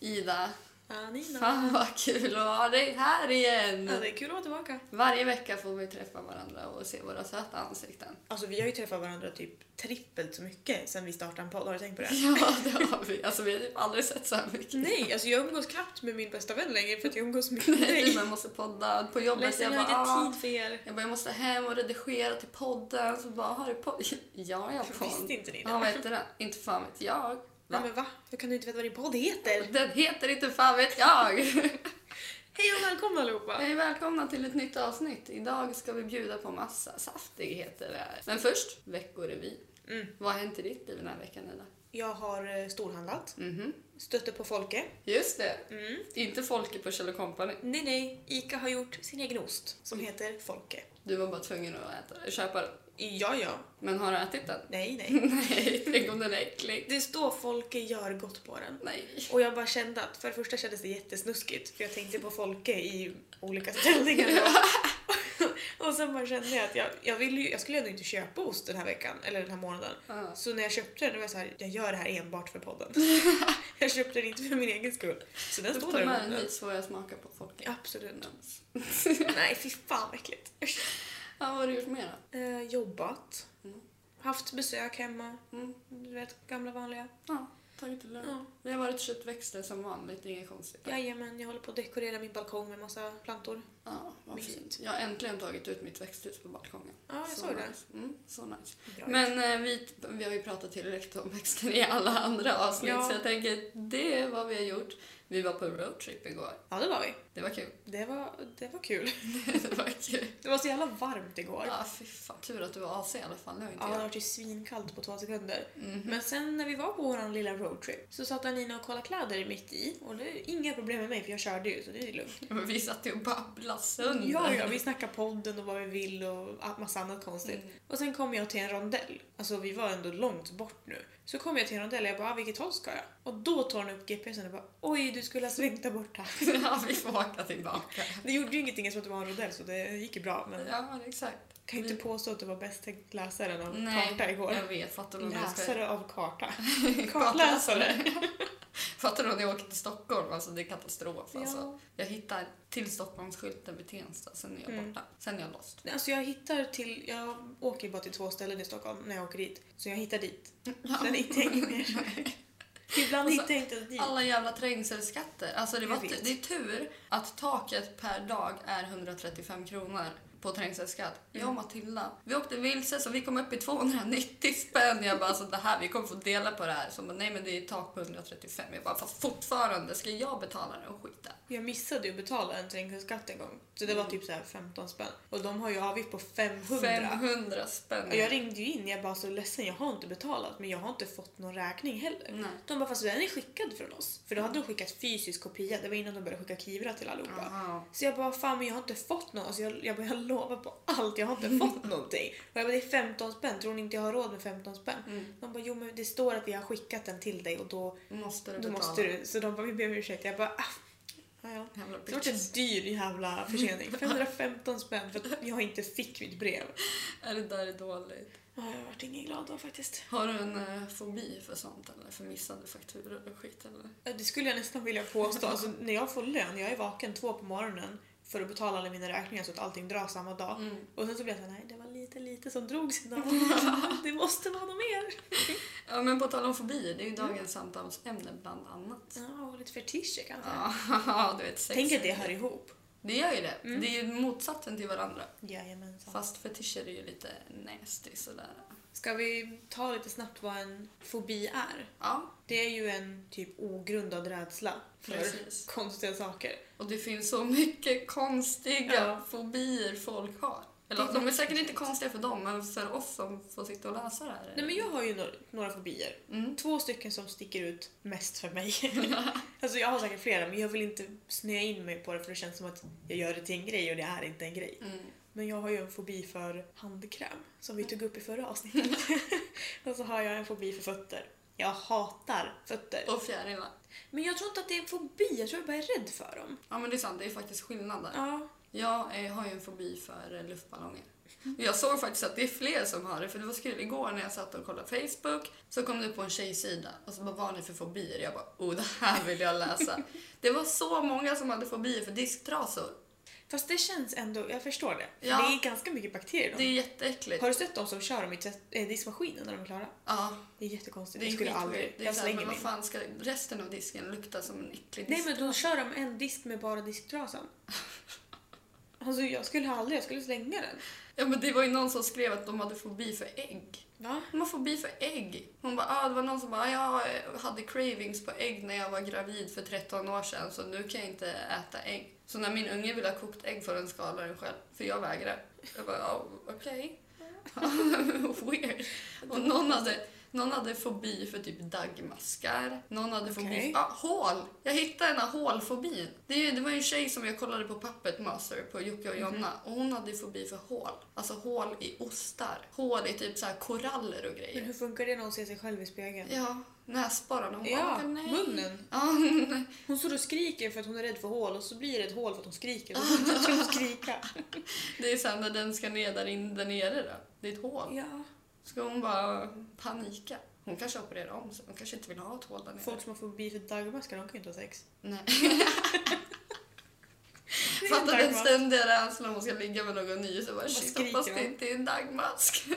Ida, Anina. fan vad kul att ha dig här igen! Ja, det är kul att vara tillbaka. Varje vecka får vi träffa varandra och se våra söta ansikten. Alltså vi har ju träffat varandra typ trippelt så mycket sen vi startade en podd. Har du tänkt på det? Ja, det har vi. Alltså vi har typ aldrig sett så här mycket. Nej, alltså jag umgås knappt med min bästa vän längre för att jag umgås med Nej, dig. man måste podda på jobbet. Ledsen, jag jag bara, har "Ah." inte tid för er. Jag bara, jag måste hem och redigera till podden. Så bara, har du podd? Ja, jag har podd. Visste inte ni det? Ja, vad heter den? Inte fan vet jag. Nej men va? Hur kan du inte veta vad din podd heter? Den heter inte fan vet jag. Hej och välkomna allihopa! Hej, välkomna till ett nytt avsnitt. Idag ska vi bjuda på massa saftigheter. Men först, veckorevy. Mm. Vad har hänt i ditt liv den här veckan Ida? Jag har eh, storhandlat, Mhm. stötte på Folke. Just det. Mm. Inte Folke på Kjell Company. Nej, nej, Ica har gjort sin egen ost som heter Folke. Du var bara tvungen att äta, köpa den. Ja, ja. Men har du ätit den? Nej, nej. Nej, tänk om den är äcklig. Det står Folke gör gott på den. Nej. Och jag bara kände att för det första kändes det jättesnuskigt för jag tänkte på Folke i olika ställningar. Och, och sen bara kände jag att jag, jag, ville ju, jag skulle ändå inte köpa ost den här veckan eller den här månaden. Ja. Så när jag köpte den var jag så här, jag gör det här enbart för podden. jag köpte den inte för min egen skull. Så den Du står tar där med i en botten. hit så får jag smaka på Folke. Absolut. Nej, fy fan vad äckligt. Ja, vad har du gjort mer då? Eh, jobbat. Mm. Haft besök hemma. Mm. Du vet, gamla vanliga. Ja, tagit det lugnt. Ja. Vi har varit och köpt växter som vanligt, inget konstigt. Jajamän, jag håller på att dekorera min balkong med massa plantor. Ja, vad Mysigt. fint. Jag har äntligen tagit ut mitt växthus på balkongen. Ja, jag Så såg det. nice. Mm, så nice. Bra. Men eh, vi, vi har ju pratat tillräckligt om växter i alla andra avsnitt Ja. så jag tänker det är vad vi har gjort. Vi var på roadtrip igår. Ja, det var vi. Det var kul. Det var, det var kul. det var kul. Det var så jävla varmt igår. Ja, fy fan. Tur att du var AC i alla fall. Har inte Ja, det jag. var ju svinkallt på två sekunder. Mhm. Men sen när vi var på vår lilla roadtrip så satt Anina och kollade kläder mitt i och det är inga problem med mig för jag körde ju så det är lugnt. Men vi satt ju och babblade sönder. Ja, ja, vi snackade podden och vad vi vill och massa annat konstigt. Mm. Och sen kom jag till en rondell. Alltså vi var ändå långt bort nu. Så kom jag till en rondell och jag bara, ah, vilket håll ska jag? Och då tar hon upp GPSen och bara, oj du skulle ha svängt där borta. ja, vi får åka tillbaka. Det gjorde ju ingenting eftersom att det var en rondell så det gick ju bra men Ja, exakt. Kan ju inte påstå att du var bäst läsaren av Nej, karta igår. jag vet. Fattar du jag ska... Läsare av karta. Kartläsare. Fattar du om jag åker till Stockholm? Alltså det är katastrof. Ja. Alltså. Jag hittar till Stockholmsskylten vid Tensta, sen är jag Mm. borta. Sen är jag lost. Alltså jag hittar till, jag åker bara till två ställen i Stockholm när jag åker dit. Så jag hittar dit. Sen hittar jag inget mer. Ibland Och så hittar jag inte dit. Alla jävla trängselskatter. Alltså det, var det är tur att taket per dag är 135 kronor på trängselskatt. Jag och Matilda, vi åkte vilse så vi kom upp i 290 spänn. Jag bara, alltså det här, vi kommer få dela på det här. Så bara, nej men det är tak på 135. Jag bara, fast fortfarande ska jag betala och skita. Jag missade ju att betala en trängselskatt en gång. Så det var Mm. typ så här 15 spänn. Och de har ju avgift på 500. 500 spänn. Och jag ringde ju in jag bara så ledsen jag har inte betalat men jag har inte fått någon räkning heller. Nej. De bara fast den är skickad från oss. För då hade de skickat fysisk kopia, det var innan de började skicka Kivra till allihopa. Aha. Så jag bara fan men jag har inte fått något. Alltså jag, jag, bara, jag lovar på allt, jag har inte fått någonting. Och jag bara det är 15 spänn, tror ni inte jag har råd med 15 spänn? Mm. De bara jo men det står att vi har skickat den till dig och då, Måste du då betala. måste du. Så de bara vi ber om ursäkt. Jag bara ah, ja, Det var bitches. en dyr jävla försening. 515 spänn för att jag inte fick mitt brev. Är det där är dåligt? Ja, jag vart ingen glad då faktiskt. Har du en eh, fobi för sånt eller för missade fakturor och skit eller? Det skulle jag nästan vilja påstå. Alltså, när jag får lön, jag är vaken två på morgonen för att betala alla mina räkningar så att allting dras samma dag. Mm. Och sen så blir jag såhär, nej det var lite lite som drogs idag. det måste vara något mer. Ja men på tal om fobier, det är ju dagens samtalsämne bland annat. Ja, och lite fetischer kanske. Ja, du vet sex. Tänk att det hör ihop. Det gör ju det. Mm. Det är ju motsatsen till varandra. Jajamensan. Fast fetischer är ju lite nasty sådär. Ska vi ta lite snabbt vad en fobi är? Ja, Det är ju en typ ogrundad rädsla för Precis. konstiga saker. och det finns så mycket konstiga Ja. fobier folk har. Eller Det de är säkert inte konstiga för dem, men för oss som får sitta och läsa det här. Nej men jag har ju några, några fobier. Mm. Två stycken som sticker ut mest för mig. alltså jag har säkert flera men jag vill inte snöa in mig på det för det känns som att jag gör det till en grej och det är inte en grej. Mm. Men jag har ju en fobi för handkräm som vi tog upp i förra avsnittet. och så har jag en fobi för fötter. Jag hatar fötter. Och fjärilar. Men jag tror inte att det är en fobi, jag tror jag bara är rädd för dem. Ja men det är sant, det är faktiskt skillnad där. Ja. Jag eh, har ju en fobi för eh, luftballonger. Jag såg faktiskt att det är fler som har det, för det var kul. Igår när jag satt och kollade Facebook så kom det på en tjejsida och så bara, vad har ni för fobier? Jag bara, oh det här vill jag läsa. det var så många som hade fobier för disktrasor. Fast det känns ändå, jag förstår det. Ja. Det är ganska mycket bakterier i. Det är jätteäckligt. Har du sett de som kör dem i tvätt- eh, diskmaskinen när de är klara? Ja, Det är jättekonstigt. det är jag skulle aldrig... Det är Jag slänger vad min. fan ska resten av disken lukta som en äcklig Nej disk? men då kör de en disk med bara disktrasan. Alltså jag skulle aldrig, jag skulle slänga den. Ja men det var ju någon som skrev att de hade fobi för ägg. Va? De har fobi för ägg. Hon bara, ah, det var någon som bara, jag hade cravings på ägg när jag var gravid för 13 år sedan så nu kan jag inte äta ägg. Så när min unge vill ha kokt ägg får den skala den själv, för jag vägrar. Jag bara, oh, okej. Weird. Och någon hade, någon hade fobi för typ dagmaskar. Någon hade fobi för... Ah, hål! Jag hittade den här hålfobin. Det, det var en tjej som jag kollade på Puppet Master på Jocke och Jonna och hon hade fobi för hål. Alltså hål i ostar. Hål i typ så här koraller och Men grejer. hur funkar det när hon ser sig själv i spegeln? Ja, näsborrarna. Hon Ja, bara, nej. munnen. Ja, nej. Hon står och skriker för att hon är rädd för hål och så blir det ett hål för att hon skriker. Och så fortsätter hon skrika. det är sen när den ska ner där, in, där nere då. Det är ett hål. Ja. Ska hon bara panika? Hon kanske opererar om sig. Hon kanske inte vill ha ett hål där nere. Folk som har fobi för dagmaskar, de kan ju inte ha sex. Nej. Fattar en den ständiga rädslan om hon ska ligga med någon ny så bara shit hoppas det inte är en dagmask.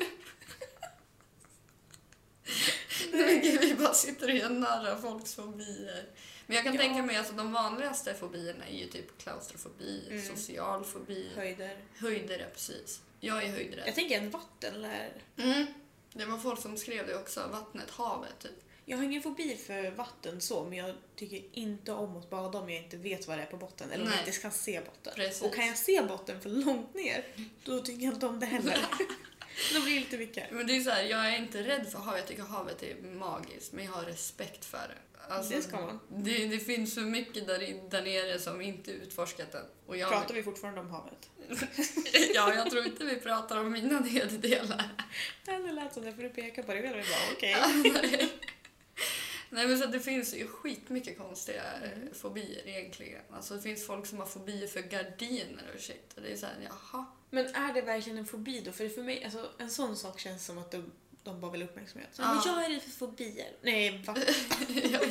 Vi bara sitter och gör narr av folks fobier. Men jag kan Ja. tänka mig att alltså, de vanligaste fobierna är ju typ klaustrofobi, Mm. social fobi, Höjder. höjder är precis. Jag är höjdrädd. Jag tänker en vatten lär... Mm. Det var folk som skrev det också, vattnet, havet typ. Jag har ingen fobi för vatten så, men jag tycker inte om att bada om jag inte vet vad det är på botten. Eller om Nej. jag inte kan se botten. Precis. Och kan jag se botten för långt ner, då tycker jag inte om det heller. då blir det lite mycket. Men det är så här, jag är inte rädd för havet, jag tycker havet är magiskt, men jag har respekt för det. Alltså, Det ska man. Det, det finns så mycket där, där nere som inte är utforskat än. Och jag, Pratar vi fortfarande om havet? ja, jag tror inte vi pratar om mina neddelar. Ja, det lät som det, för du pekar på det själv. Jag bara, okej. Nej men så det finns ju skitmycket konstiga Mm. eh, fobier egentligen. Alltså det finns folk som har fobier för gardiner och shit. Och det är såhär, jaha. Men är det verkligen en fobi då? För för mig, alltså, en sån sak känns som att de, de bara vill uppmärksamhet. Så, Ja. Men jag är rädd för fobier. Nej, va? jag.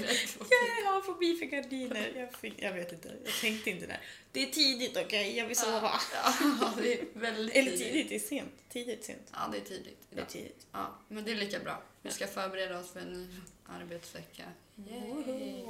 Jag har fobi för gardiner. Jag, fick, jag vet inte, jag tänkte inte där. Det är tidigt, okej? Jag vill sova. Ja, det är väldigt Eller tidigt. tidigt, det är sent. Tidigt, sent. Ja, det är tidigt. Det är tidigt. Ja, men det är lika bra. Vi ska förbereda oss för en ny arbetsvecka. Yay.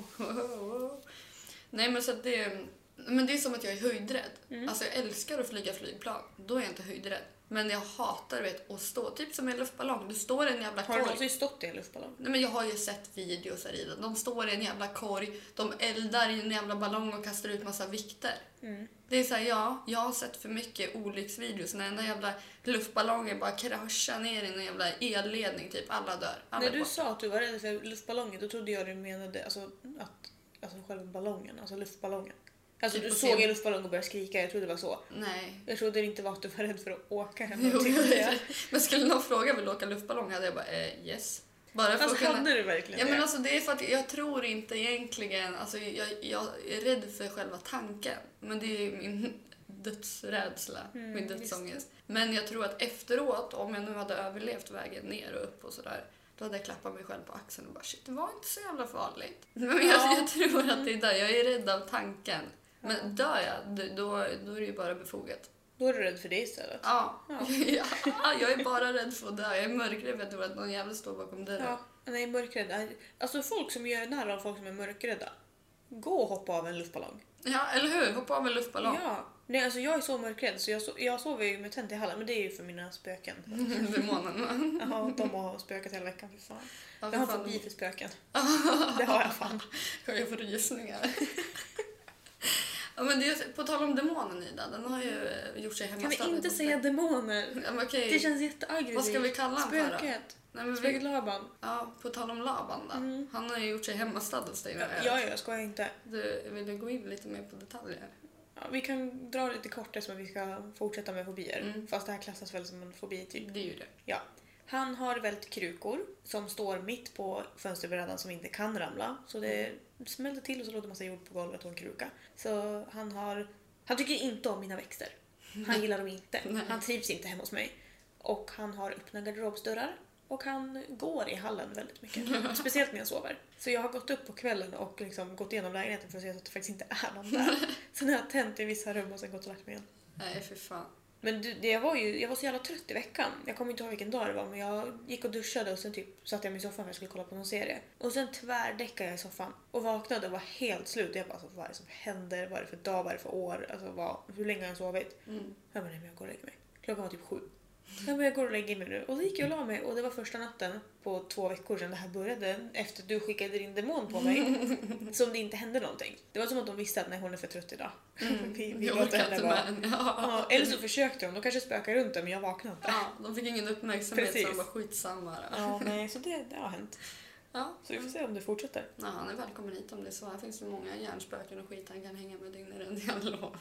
Nej, men så att det... Men det är som att jag är höjdrädd. Mm. Alltså jag älskar att flyga flygplan. Då är jag inte höjdrädd. Men jag hatar vet, att stå, typ som en luftballong. Du står i en jävla Har du korg. någonsin stått i en luftballong? Nej, men jag har ju sett videos här i den. De står i en jävla korg, de eldar i en jävla ballong och kastar ut massa vikter. Mm. Det är så här, ja, jag har sett för mycket olycksvideos när den där jävla luftballongen bara kraschar ner i en jävla elledning, typ alla dör. Alla När är du borta. sa att du var rädd för luftballonger då trodde jag du menade alltså, att, alltså själva ballongen, alltså luftballongen. Alltså Typ du såg en luftballong och började skrika, jag trodde det var så. Nej. Jag trodde det inte var att du var rädd för att åka hem Jo, jag. men skulle någon fråga vill du åka luftballong hade jag bara eh, yes. Bara för att kunna... hade du verkligen Ja, men det? alltså, det är för att jag tror inte egentligen... Alltså, jag, jag är rädd för själva tanken. Men det är min dödsrädsla, Mm, min dödsångest. Men jag tror att efteråt, om jag nu hade överlevt vägen ner och upp och sådär, då hade jag klappat mig själv på axeln och bara shit, det var inte så jävla farligt. Men jag, Ja. jag tror att det är där, jag är rädd av tanken. Ja. Men dör jag, då, då är det ju bara befogat. Då är du rädd för det istället. Ja. Ja. ja, jag är bara rädd för att dö. Jag är mörkrädd för jag tror att någon jävel står bakom dörren. Ja, nej mörkrädd. Alltså folk som gör narr av folk som är mörkrädda. Gå och hoppa av en luftballong. Ja, eller hur? Hoppa av en luftballong. Ja. Nej, alltså jag är så mörkrädd så jag, so jag sover ju med tänt i hallen men det är ju för mina spöken. Demonen. Jaha, de har spökat hela veckan. För fan. Ja, Jag har för fobi för spöken. Det har jag fan. Jag får rysningar. ja, men det på tal om demonen Ida, den har ju eh, gjort sig Kan hemmastadd. vi inte säga demoner? Ja, men okej. Det känns jätteaggressivt. Vad ska vi kalla han för då? Spöket. Nej, men vi, Spöket Laban. ja, på tal om Laban då. Mm. Han har ju gjort sig hemmastadd hos dig. nu, Ja, jag skojar inte. Du, vill du gå in lite mer på detaljer? Ja, vi kan dra lite kort eftersom vi ska fortsätta med fobier. Mm. Fast det här klassas väl som en fobi typ. Det är ju det. Ja. Han har vält krukor som står mitt på fönsterbrädan som inte kan ramla. Så det smällde till och så låg det massa jord på golvet och en kruka. Så han har... Han tycker inte om mina växter. Han gillar dem inte. Han trivs inte hemma hos mig. Och han har öppna garderobsdörrar. Och han går i hallen väldigt mycket. Speciellt när jag sover. Så jag har gått upp på kvällen och liksom gått igenom lägenheten för att se att det faktiskt inte är någon där. Sen har jag tänt i vissa rum och sen gått och lagt mig igen. Nej, för fan. Men du, det, jag, var ju, jag var så jävla trött i veckan. Jag kommer inte ihåg vilken dag det var men jag gick och duschade och sen typ satte jag mig i soffan för att jag skulle kolla på någon serie. Och sen tvärdäckade jag i soffan och vaknade och var helt slut. Jag bara alltså, vad är det som händer? Vad är det för dag? Vad är det för år? Alltså, vad, hur länge har jag sovit? Mm. Jag bara nej men jag går och lägger mig. Klockan var typ sju. Jag bara jag går och lägger mig nu. Och så gick jag och la mig och det var första natten på två veckor sedan det här började efter att du skickade din demon på mig. som det inte hände någonting. Det var som att de visste att nej hon är för trött idag. vi, vi Jag orkar inte med. Ja. Ja, eller så försökte de. De kanske spökar runt det men jag vaknade inte. Ja, de fick ingen uppmärksamhet så Precis. de var skitsamma. då. Ja, nej, så det, det har hänt. Ja. Så vi får se om det fortsätter. Ja, han är välkommen hit om det är så. Här finns det många hjärnspöken och skit han kan hänga med dygnet runt, jag lovar.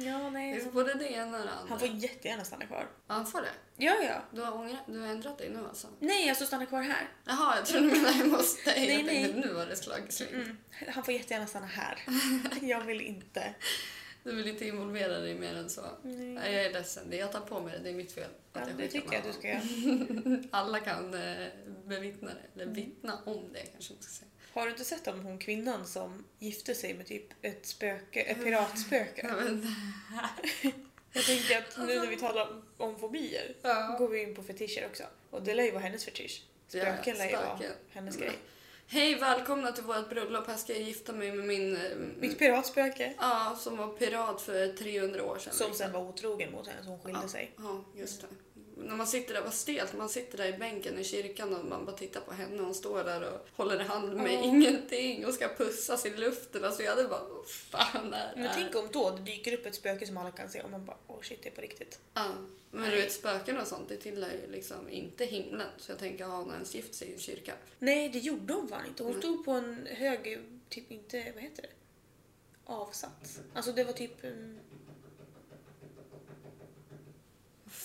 Ja, Det nej. är både det ena och det andra. Han får jättegärna stanna kvar. Ja, han får det? Ja, ja. Du har, ångrat, du har ändrat dig nu alltså? Nej, alltså stanna kvar här. Jaha, jag trodde du menade hemma hos dig. Nej, jag tänkte nej. nu var det slagslut. Mm. Han får jättegärna stanna här. Jag vill inte. Du vill inte involvera dig mer än så. Nej. Nej, jag är ledsen. Det jag tar på mig det, det är mitt fel. Ja, Att jag det tycker jag att du ska göra. Alla kan eh, bevittna det, eller vittna om det kanske man ska säga. Har du inte sett om hon kvinnan som gifte sig med typ ett spöke, ett piratspöke? Ja, men, Jag tänkte att nu när vi talar om, fobier ja. går vi in på fetischer också. Och det lär ju vara hennes fetisch. Spöken lär ju vara hennes grej. Hej, välkomna till vårt bröllop. Här ska jag gifta mig med min... eh, Mitt piratspöke. Ja, som var pirat för 300 år sedan. Som liksom. sen var otrogen mot henne så hon skilde ja. sig. Ja, just det. När man sitter där, vad stelt, man sitter där i bänken i kyrkan och man bara tittar på henne och hon står där och håller i hand med Ja. ingenting och ska pussas i luften. Alltså jag hade bara, vad fan är det Men tänk om då det dyker upp ett spöke som alla kan se och man bara åh shit det är på riktigt. Ja, men du vet spöken och sånt, det tillhör ju liksom inte himlen. Så jag tänker, har hon ens gift sig i en kyrka? Nej det gjorde hon fan inte. Hon Mm. stod på en hög, typ inte, vad heter det? Avsats. Alltså det var typ en...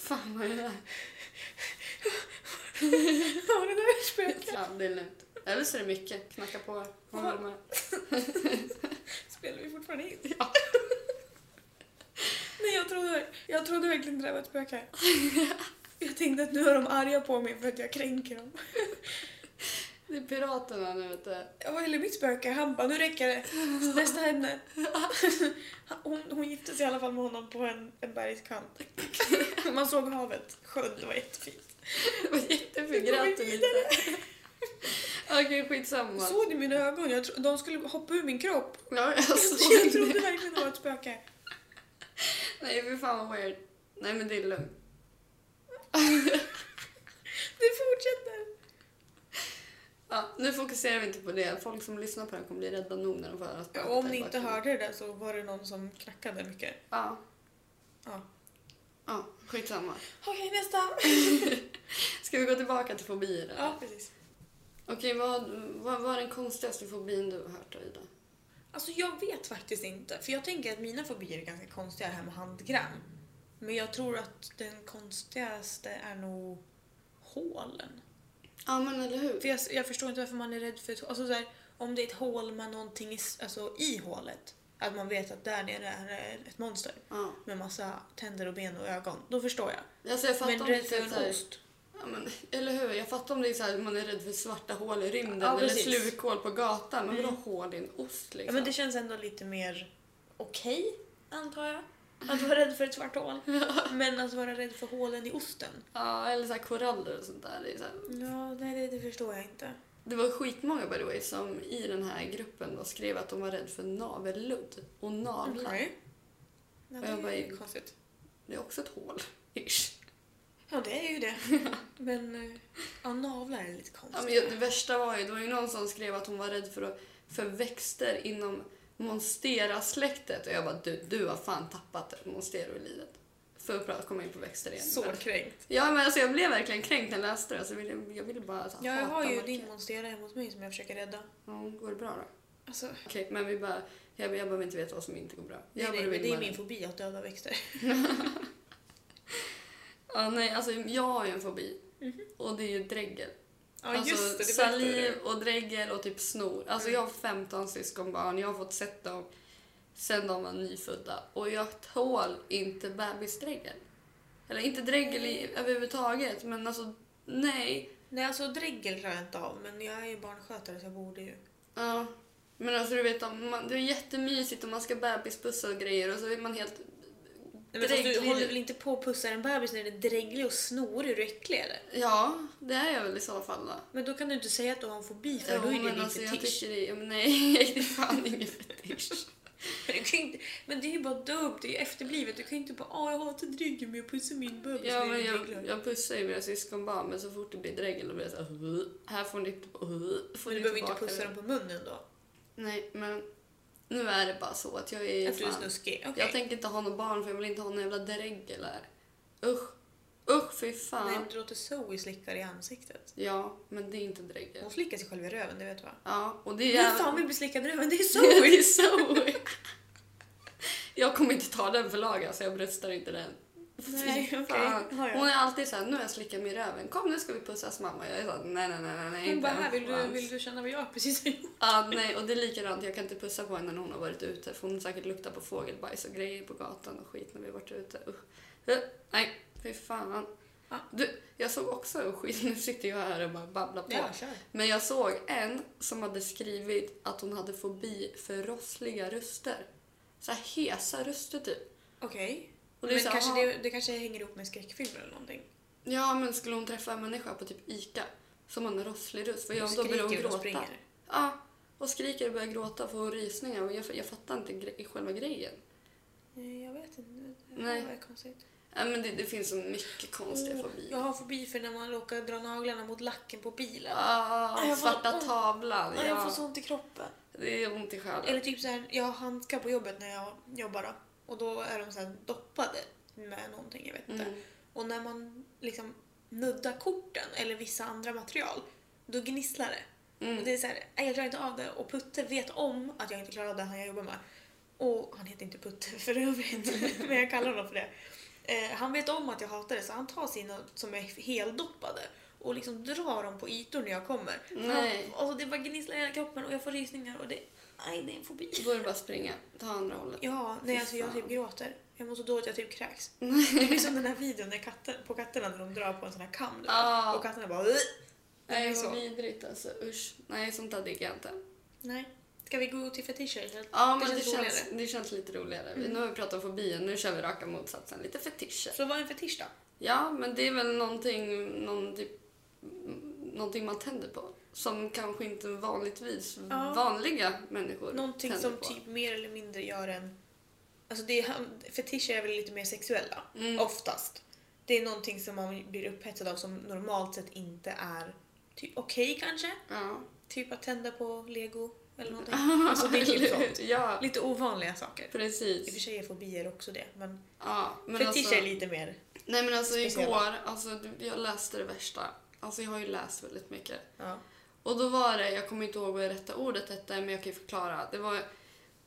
Fan vad är det det där är spöke. Ja, det är lugnt. Eller så är det mycket. Knacka på. Hon håller med. Spelar vi fortfarande in? Ja. Nej jag trodde, jag trodde verkligen det där var ett spöke. Jag tänkte att nu är de arga på mig för att jag kränker dem. Det är piraterna nu vet du. Jag var eller mitt spöke, han bara nu räcker det. Nästa ämne. Hon, hon gifte sig i alla fall med honom på en, en bergskant. Man såg havet, sjön, det var jättefint. Det var jättefint. Grät du lite? Okej, skitsamma. Såg du mina ögon? Jag tro, de skulle hoppa ur min kropp. Ja, jag såg Jag trodde det. verkligen det var ett spöke. Nej, fy fan vad weird. Nej, men det är lugnt. Det fortsätter. Ja, nu fokuserar vi inte på det. Folk som lyssnar på den kommer bli rädda nog när de får höra Ja, om ni inte hörde det där så var det någon som knackade mycket. Ja, Ja. ja, skitsamma. Okej, nästa. Ska vi gå tillbaka till fobier? eller? Ja, precis. Okej, vad, vad var den konstigaste fobin du har hört Ida? Alltså jag vet faktiskt inte. För jag tänker att mina fobier är ganska konstiga det här med handgram. Men jag tror att den konstigaste är nog hålen. Ja, men eller hur? För jag, jag förstår inte varför man är rädd för ett alltså så här, Om det är ett hål med någonting i, alltså, i hålet. Att man vet att där nere är ett monster Ja. med massa tänder och ben och ögon. Då förstår jag. Alltså, jag Men rädd för en ost? Ja, men, eller hur? Jag fattar om det är så här, man är rädd för svarta hål i rymden Ja, eller slukhål på gatan. Men Mm. vadå hål i en ost Ja, liksom? men det känns ändå lite mer okej, antar jag. Att vara rädd för ett svart hål. Men att vara rädd för hålen i osten. Ja, eller så koraller och sånt där. Det, är så här. Ja, nej, det, det förstår jag inte. det var skitmånga by the way som i den här gruppen då skrev att de var rädda för navelludd och navlar. Okej. Ja, Och jag det bara, är ju konstigt. Det är också ett hål. Ish. Ja, det är ju det. Men eh, ja, navlar är lite Ja, konstigt. men det värsta var ju, det var ju någon som skrev att hon var rädd för, för växter inom Monstera-släktet. Och jag bara, du, du har fan tappat Monstero i livet. För att prata- komma in på växter igen. Så kränkt. Ja, men alltså jag blev verkligen kränkt när jag läste det. Alltså, jag, ville, jag ville bara så, Ja, jag har ju marken. din monstera hemma hos mig som jag försöker rädda. Ja, går det bra då? Alltså, Okej, men vi bara... Jag, jag behöver inte veta vad som inte går bra. nej, nej, det är bara- min fobi att döda växter. Ja, nej, alltså jag har ju en fobi. Mhm. Och det är ju dregel. Ja, alltså just det. det saliv och dregel och typ snor. Alltså Mm. jag har 15 syskonbarn, jag har fått sett dem sen de var nyfödda. Och jag tål inte bebisdregel. Eller inte dregel i, överhuvudtaget, men alltså nej. Nej, alltså dregel klarar jag inte av, men jag är ju barnskötare så jag borde ju. Ja. Men alltså du vet, man, det är jättemysigt och man ska bebispussa och grejer och så är man helt men du håller väl inte på och pussar en bebis när den är dreglig och snorig? Du äcklig eller? Ja, det är jag väl i så fall då. Men då kan du inte säga att du har en fobi för Jo, då är det din alltså, jag fetisch. tycker det, nej, det är fan ingen fetisch. Men, ju inte, men det är ju bara dumt, det är ju efterblivet. Du kan ju inte bara åh jag hatar dregel men jag pussar min bebis Ja, men jag, dreglig." jag pussar ju mina syskonbarn men så fort det blir dregel då blir jag såhär "Huh, här får ni, uh, får Men du behöver inte pussa det." dem på munnen då? Nej, men nu är det bara så att jag är Att du är fan, snuskig? Okej. Jag tänker inte ha någon barn för jag vill inte ha någon jävla dregel här. Usch, usch fy fan. Nej, du låter Zoe slicka dig i ansiktet. Ja, men det är inte dregel. Hon slickar sig själv i röven, det vet du va? Ja, och det är... Vem fan vill bli slickad i röven? Det är Zoe! det är Zoe. Jag kommer inte ta den för laga så jag bröstar inte den. Nej, okej. Ja, ja. Hon är alltid såhär, nu har jag slickat mig i röven. Kom nu ska vi pussas mamma. Jag är såhär, nej nej nej nej. Hon inte bara, här vill du, chans." vill du känna vad jag precis har gjort? Ja, nej, och det är likadant. Jag kan inte pussa på henne när hon har varit ute. För hon säkert luktat på fågelbajs och grejer på gatan och skit när vi har varit ute. Eh, Nej, fy fan. Du, jag såg också en skit, nu sitter jag här och bara babblar på. Ja. Men jag såg en som hade skrivit att hon hade fobi för rossliga röster. Så här hesa röster typ. Okej. Och det Men så kanske aha. det, det kanske hänger ihop med skräckfilmer eller någonting. Ja, men skulle hon träffa en människa på typ ICA som har en rosslig röst, vad gör hon då? Börjar hon och gråta? springer. Ja, och skriker och börjar gråta och får rysningar. Och jag, jag fattar inte gre- själva grejen. Nej, jag vet inte. Det Nej. var konstigt. Ja, men det, det finns så mycket konstiga Åh, fobier. jag har fobi för när man råkar dra naglarna mot lacken på bilen. Ah, Jag får- svarta åh. tavlan. Ja. Jag får så ont i kroppen. det är ont i själen. Eller typ så här, jag har handskar på jobbet när jag jobbar då. Och då är de här doppade med någonting, jag vet inte. Mm. Och när man liksom nuddar korten eller vissa andra material, då gnisslar det. Och Mm. det är så här, nej, jag klarar inte av det. Och Putte vet om att jag inte klarar av det han jag jobbar med. Och han heter inte Putte för övrigt, men jag kallar honom för det. Eh, han vet om att jag hatar det så han tar sina som är heldoppade och liksom drar dem på ytor när jag kommer. Nej. Han, och det bara gnisslar i hela kroppen och jag får rysningar och det, nej, det är en fobi. Då är det bara att springa. Ta andra hållet. Ja, nej alltså jag typ gråter. Jag mår så dåligt jag typ kräks. Det blir som den här videon när katter, på katterna när de drar på en sån här kam. Ja. Och katterna bara... Nej, Det är vad så. vidrigt alltså. Usch. Nej, sånt där diggar jag inte. Nej. Ska vi gå till fetischer? Ja, men det känns känns, roligare. det känns lite roligare. Mm. Nu har vi pratat om fobier, nu kör vi raka motsatsen. Lite fetischer. Så vad är en fetisch då? Ja, men det är väl någonting, någon typ, någonting man tänder på. Som kanske inte vanligtvis Ja. vanliga människor Någonting som på. typ mer eller mindre gör en... Alltså det är, fetischer är väl lite mer sexuella, Mm. oftast. Det är någonting som man blir upphetsad av som normalt sett inte är typ okej kanske. Ja. Typ att tända på lego eller någonting. Alltså det är typ sånt. Ja, Lite ovanliga saker. I och för precis. sig är fobier också det, men, Ja, men fetischer alltså, är lite mer... nej men alltså speciella. igår, alltså, jag läste det värsta. Alltså jag har ju läst väldigt mycket. Ja. Och då var det, jag kommer inte ihåg vad det rätta ordet hette, men jag kan ju förklara. Det var,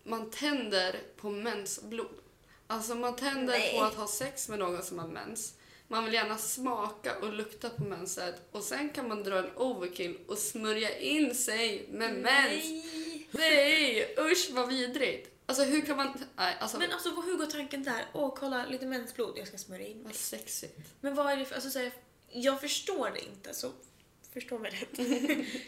man tänder på mensblod. Alltså man tänder Nej. på att ha sex med någon som har mens. Man vill gärna smaka och lukta på menset och sen kan man dra en overkill och smörja in sig med mens. Nej! Nej, usch vad vidrigt. Alltså hur kan man... Nej, alltså Men alltså hur går tanken där? Åh, kolla lite mensblod, jag ska smörja in mig. vad sexigt. Men vad är det för... Alltså, så här, jag förstår det inte, så förstå mig rätt.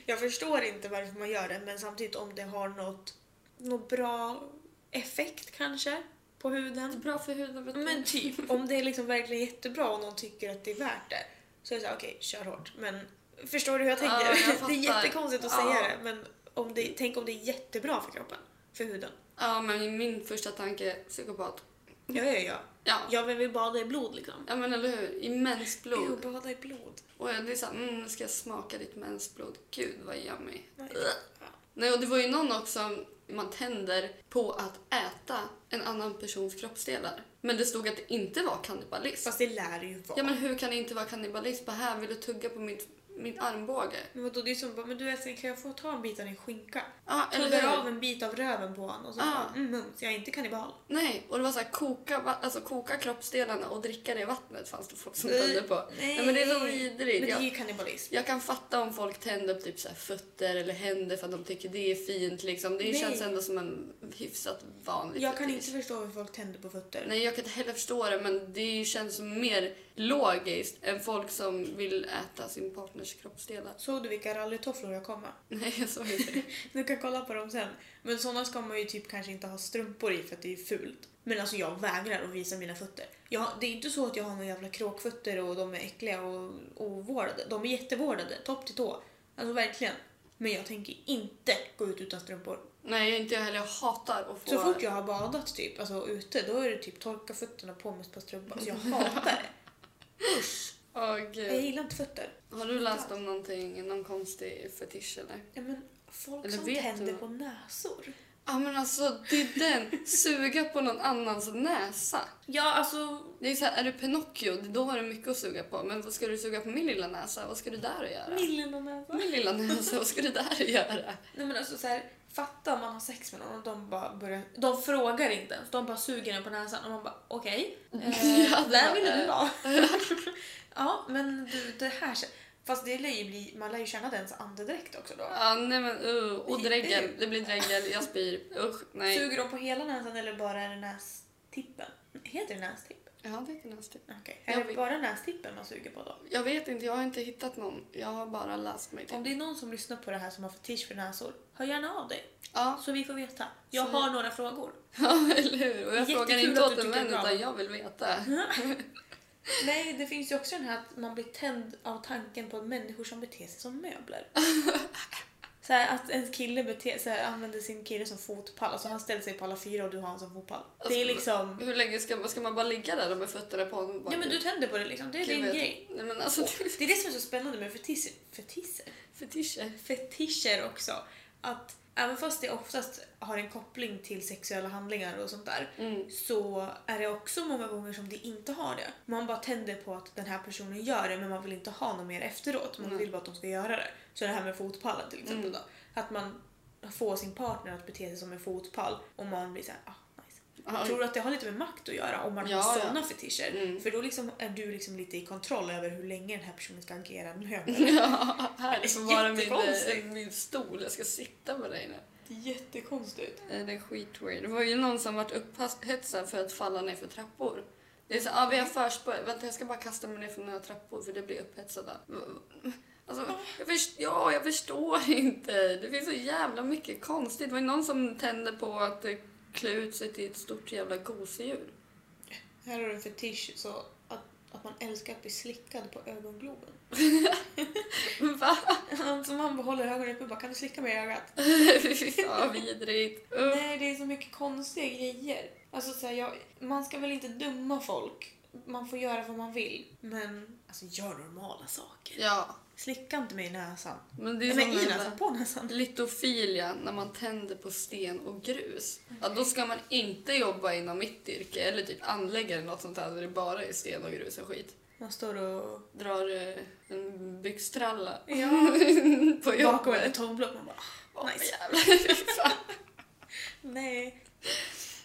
jag förstår inte varför man gör det, men samtidigt om det har något, något bra effekt kanske på huden. bra för huden. vet du. Men typ, om det är liksom verkligen jättebra och någon tycker att det är värt det, så är det så här, okej, kör hårt. Men förstår du hur jag tänker? Ja, jag det är jättekonstigt att Ja. säga det, men om det, tänk om det är jättebra för kroppen, för huden. Ja, men min första tanke är psykopat. Ja, ja, ja. Ja. Jag vill bada i blod liksom. ja, men eller hur? I mensblod. Jo, bada i blod. Och jag- det är såhär, mm, ska jag smaka ditt mensblod. Gud vad yummy. Nej. Ja. Nej, och det var ju någon också, man tänder på att äta en annan persons kroppsdelar. Men det stod att det inte var kannibalism. Fast det lär det ju vara. Ja men hur kan det inte vara kannibalism? Bara här vill du tugga på mitt, min armbåge. Men vadå, det är som bara, men du älskling kan jag få ta en bit av din skinka? Ja, eller Tuggar hur? av en bit av röven på honom och så Ja. bara, mm, mums, jag är inte kannibal. Nej, och det var så här, koka, alltså, koka kroppsdelarna och dricka det i vattnet fanns det folk som Nej. tände på. Nej, men det är så vidrigt. Men det är Jag, ju kannibalism. jag kan fatta om folk tänder på typ så här fötter eller händer för att de tycker det är fint. Liksom. Det Nej. känns ändå som en hyfsat vanlig Jag kan fetisch. inte förstå hur folk tänder på fötter. Nej, jag kan inte heller förstå det, men det känns mer logiskt än folk som vill äta sin partners kroppsdelar. Såg du vilka rallytofflor jag kom med? Nej, jag såg inte. Du kan kolla på dem sen. Men såna ska man ju typ kanske inte ha strumpor i för att det är fult. Men alltså jag vägrar att visa mina fötter. Jag, det är inte så att jag har några jävla kråkfötter och de är äckliga och ovårdade. De är jättevårdade, topp till tå. Alltså verkligen. Men jag tänker inte gå ut utan strumpor. Nej, inte jag heller. Jag hatar att få... Så fort jag har badat typ, alltså ute, då är det typ torka fötterna på med ett par strumpor. Alltså jag hatar det. Usch! Åh, Jag gillar inte fötter. Har du läst om någonting, någon konstig fetisch eller? Ja, men folk Eller som tänder du? på näsor. Ja men alltså det är den, suga på någon annans näsa. Ja, alltså Det är så här, är du Pinocchio, då har du mycket att suga på. Men vad ska du suga på min lilla näsa? Vad ska du där att göra? min lilla näsa. Min lilla näsa, vad ska du där att göra? Nej men alltså så här, fatta om man har sex med någon och de bara börjar, de frågar inte ens, de bara suger en på näsan och man bara okej, eh, Ja, där ville du vara. ja men du det här, fast det lär ju bli, man lär ju känna dens andedräkt också då. Ja nej men uh, och dregel, det blir dregel, jag spyr. Usch nej. Suger de på hela näsan eller bara är det nästippen? Heter det nästipp? Ja det är nästigt. Okej. Jag Är det vet- bara nästippen man suger på då? Jag vet inte, jag har inte hittat någon. Jag har bara läst mig Om till. det är någon som lyssnar på det här som har fetisch för näsor, hör gärna av dig. Ja, Så vi får veta. Jag Så- har några frågor. ja eller hur? Och jag Jättekul frågar inte att åt du en tycker vän bra. utan jag vill veta. Nej, det finns ju också den här att man blir tänd av tanken på människor som beter sig som möbler. Så här, att en kille beter, så här, använder sin kille som fotpall. Alltså han ställer sig på alla fyra och du har honom som fotpall. det är Alltså, liksom... Hur länge ska man, ska man bara ligga där med fötterna på honom? Ja men du tänder på det liksom. Det är din grej. Nej men alltså, Det är det som är så spännande med fetischer. Fetischer? fetischer. Fetischer också. Att även fast det oftast har en koppling till sexuella handlingar och sånt där Mm. så är det också många gånger som det inte har det. Man bara tänder på att den här personen gör det men man vill inte ha något mer efteråt. Man Mm. vill bara att de ska göra det. Så det här med fotpallen till exempel då. Att man får sin partner att bete sig som en fotpall och man blir så här, ah, Ja, Tror du att det har lite med makt att göra om man Ja, har ja. sådana fetischer? Mm. För då liksom är du liksom lite i kontroll över hur länge den här personen ska agera möbel. Ja, här får vara min, eh, min stol. Jag ska sitta med dig nu. Det är jättekonstigt. Det är skitweird. Det var ju någon som vart upphetsad för att falla ner för trappor. Det är så, ah, vi har förspår. Vänta, jag ska bara kasta mig ner för några trappor för det blir upphetsade. Alltså, jag först, ja, jag förstår inte. Det finns så jävla mycket konstigt. Det var ju någon som tände på att klä ut sig till ett stort jävla gosedjur. Här har du en fetisch så att, att man älskar att bli slickad på ögongloben. Va? Som man behåller ögonen uppe och bara kan du slicka mig i ögat? Fy fan, vidrigt. Usch. Nej, det är så mycket konstiga grejer. Alltså så här, jag, man ska väl inte döma folk. Man får göra vad man vill. Men alltså gör normala saker. Ja, Slicka inte mig i näsan. men det är men i näsan, på näsan. Litofilia, när man tänder på sten och grus. Ja, då ska man inte jobba inom mitt yrke eller typ anlägga eller något sånt där där det bara är sten och grus och skit. Man står och... Drar eh, en byxtralla Ja, på bakom en betongblock. Man bara, Åh, nice. jävlar, nej.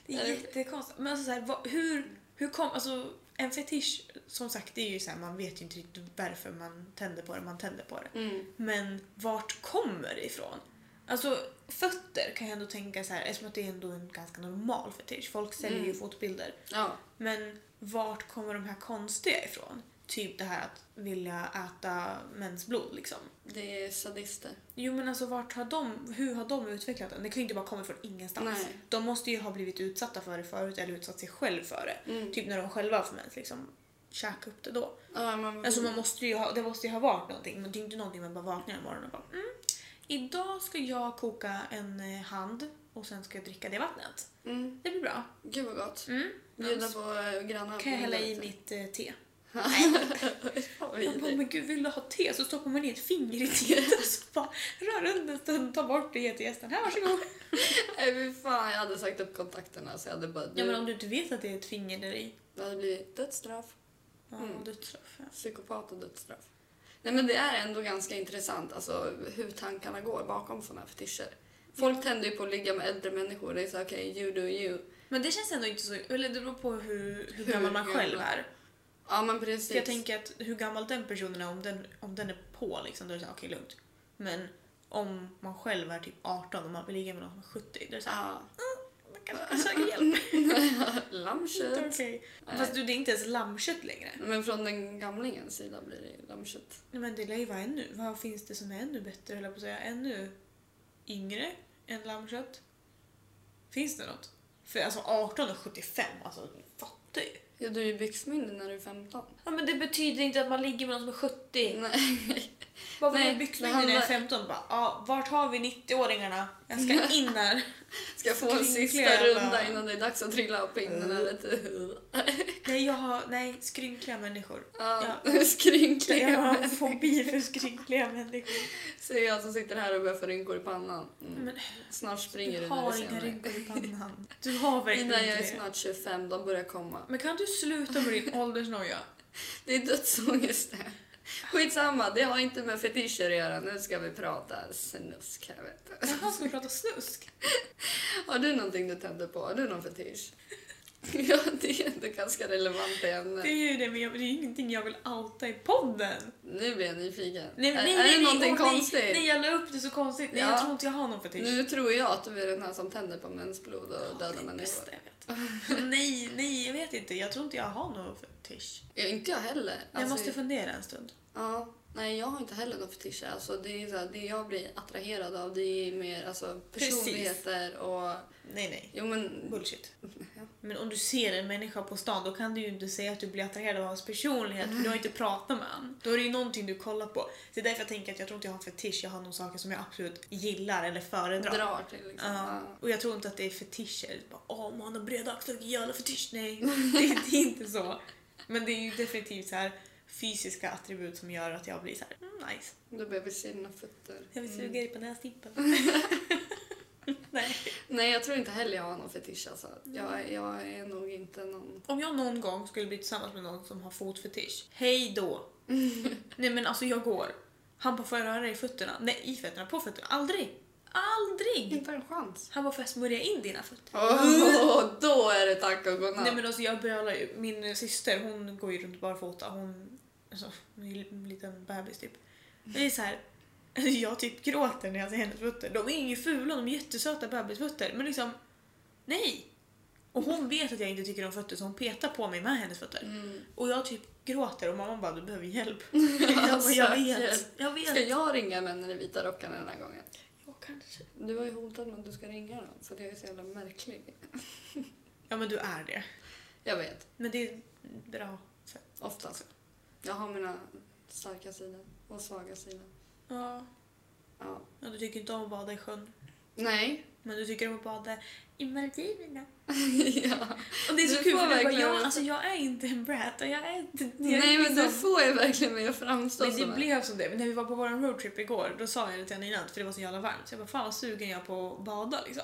Det är jättekonstigt. Men alltså så här, vad, hur, hur kom... Alltså en fetisch, som sagt, det är ju så här, man vet ju inte riktigt varför man tänder på det, man tänder på det. Mm. Men vart kommer det ifrån? Alltså fötter kan jag ändå tänka så här, eftersom att det är ändå en ganska normal fetisch. Folk säljer ju Mm. fotbilder. Ja. Men vart kommer de här konstiga ifrån? Typ det här att vilja äta mensblod liksom. Det är sadister. Jo men alltså vart har de, hur har de utvecklat den? Det kan ju inte bara komma från ingenstans. Nej. De måste ju ha blivit utsatta för det förut eller utsatt sig själv för det. Mm. Typ när de själva får mens liksom. Käka upp det då. Ja, man, Alltså man måste ju ha, det måste ju ha varit någonting. Men det är inte någonting man bara vaknar en morgon och bara mm, Idag ska jag koka en eh, hand och sen ska jag dricka det vattnet. mm. Det blir bra. Gud vad gott. Mm. Bjuda på äh, grannar. Kan jag hälla i mitt eh, te? Man bara, men gud vill du ha te? Så stoppar man i ett finger i teet och så bara rör runt en stund, tar bort det ger till gästen. Här varsågod. Nej fy fan, jag hade sagt upp kontakterna så jag hade bara... Ja men om du inte vet att det är ett finger där i. Det hade blivit dödsstraff. Ja, Mm. dödsstraff. Ja. Psykopat och dödsstraff. Nej men det är ändå ganska intressant alltså, hur tankarna går bakom sådana här fetischer. Folk tänder ju på att ligga med äldre människor. Det är så okej, you do you. Men det känns ändå inte så... Eller det beror på hur, hur, Hur gammal man själv är. Ja men precis. För jag tänker att hur gammal den personen är, om den, om den är på liksom, då är det såhär, okej lugnt. Men om man själv är typ 18 och man vill ligga med någon som är 70, då är det såhär, Ja. man kan söka hjälp. Lammkött. Inte okej. Fast du, det är inte ens lammkött längre. Men från den gamlingens sida blir det lammkött. Nej, Men det lär ju vara ännu, vad finns det som är ännu bättre, höll jag på att säga, ännu yngre än lammkött? Finns det något? För alltså 18 och 75, alltså fattar ju. Ja, du är ju byxmyndig när du är 15. Ja men det betyder inte att man ligger med någon som är 70. Nej. Vad var det jag är handlar- 15? Bara, ja, vart har vi 90-åringarna? Jag ska in här. Ska jag få en sista runda innan det är dags att trilla av pinnen? Mm. du? Nej, jag har, nej, skrynkliga människor. Ja, Ja. skrynkliga Jag har fobi för skrynkliga människor. Ser jag som sitter här och börjar få rynkor i pannan. Mm. Men Snart springer du du när har du ser inga mig. rynkor i pannan. Du har verkligen Innan jag är snart 25, de börjar komma. Men kan du sluta med din åldersnoja? Det är dödsångest det. Skitsamma, det har inte med fetischer att göra. Nu ska vi prata snusk här vet. Jaha, ska vi prata snusk? Har du någonting du tänder på? Har du någon fetisch? Ja, det är ändå ganska relevant Det ämne. är ju det, men jag- det är ju ingenting jag vill outa i podden. Nu blir jag nyfiken. Nej, är, nej, är nej, det någonting nej, konstigt? Nej, jag la upp det så konstigt. Nej, Ja. jag tror inte jag har någon fetisch. Nu tror jag att du är den här som tänder på mensblod och döda det människor. jag vet. nej, nej, jag vet inte. Jag tror inte jag har någon fetisch. Ja, inte jag heller. jag Alltså, måste fundera en stund. ja, nej, jag har inte heller någon fetisch. Alltså, det, är så här, det jag blir attraherad av det är mer alltså, Precis. personligheter och... Nej, nej. Jo, men... Bullshit. Ja. Men om du ser en människa på stan då kan du ju inte säga att du blir attraherad av hans personlighet för du har inte pratat med honom. Då är det ju någonting du kollar på. Det är därför jag tänker att jag tror inte jag har en fetisch, jag har någon saker som jag absolut gillar eller föredrar. Drar till liksom. Ja. Och jag tror inte att det är fetischer. Bara, Åh, man har breda axlar, jävla fetisch. Nej, det, det är inte så. Men det är ju definitivt så här fysiska attribut som gör att jag blir så här, mm, nice. Du behöver se dina fötter. Jag vill suga Mm. dig på nästippen. Nej. Nej, jag tror inte heller jag har någon fetisch. Alltså. Jag, jag är nog inte någon... Om jag någon gång skulle bli tillsammans med någon som har fotfetisch, hej då. Nej men alltså jag går. Han bara, får jag röra dig i fötterna? Nej, i fötterna, på fötterna. Aldrig! Aldrig! Inte en chans. Han bara, får jag smörja in dina fötter? Åh, då är det tack och godnatt. Nej men alltså jag bölar ju. Min syster hon går ju runt barfota. Hon, alltså, ju en liten bebis typ. Men det är så här. Jag typ gråter när jag ser hennes fötter. De är inget fula, de är jättesöta bebisfötter. Men liksom, nej! Och hon vet att jag inte tycker om fötter så hon petar på mig med hennes fötter. Mm. Och jag typ gråter och mamma bara du behöver hjälp. jag bara, jag vet. Jag vet. Ska jag ringa männen i vita rockarna den här gången? Ja, kanske. Du har ju hotat med att du ska ringa dem för jag är så jävla märklig. Ja men du är det. Jag vet, Men det är bra. sätt. oftast. Jag har mina starka sidor och svaga sidor. Ja. Ja. ja. Du tycker inte om att bada i sjön. Nej. Men du tycker om att bada i Maldiverna. ja. Och det är så Du kul för du bara, verkligen- ja, alltså jag är inte en brat och jag är inte... Jag Nej men du får ju verkligen mig att framstå Men det som blev som det. Men när vi var på vår roadtrip igår då sa jag det till innan för det var så jävla varmt. Så jag bara, fan vad sugen jag på att bada liksom.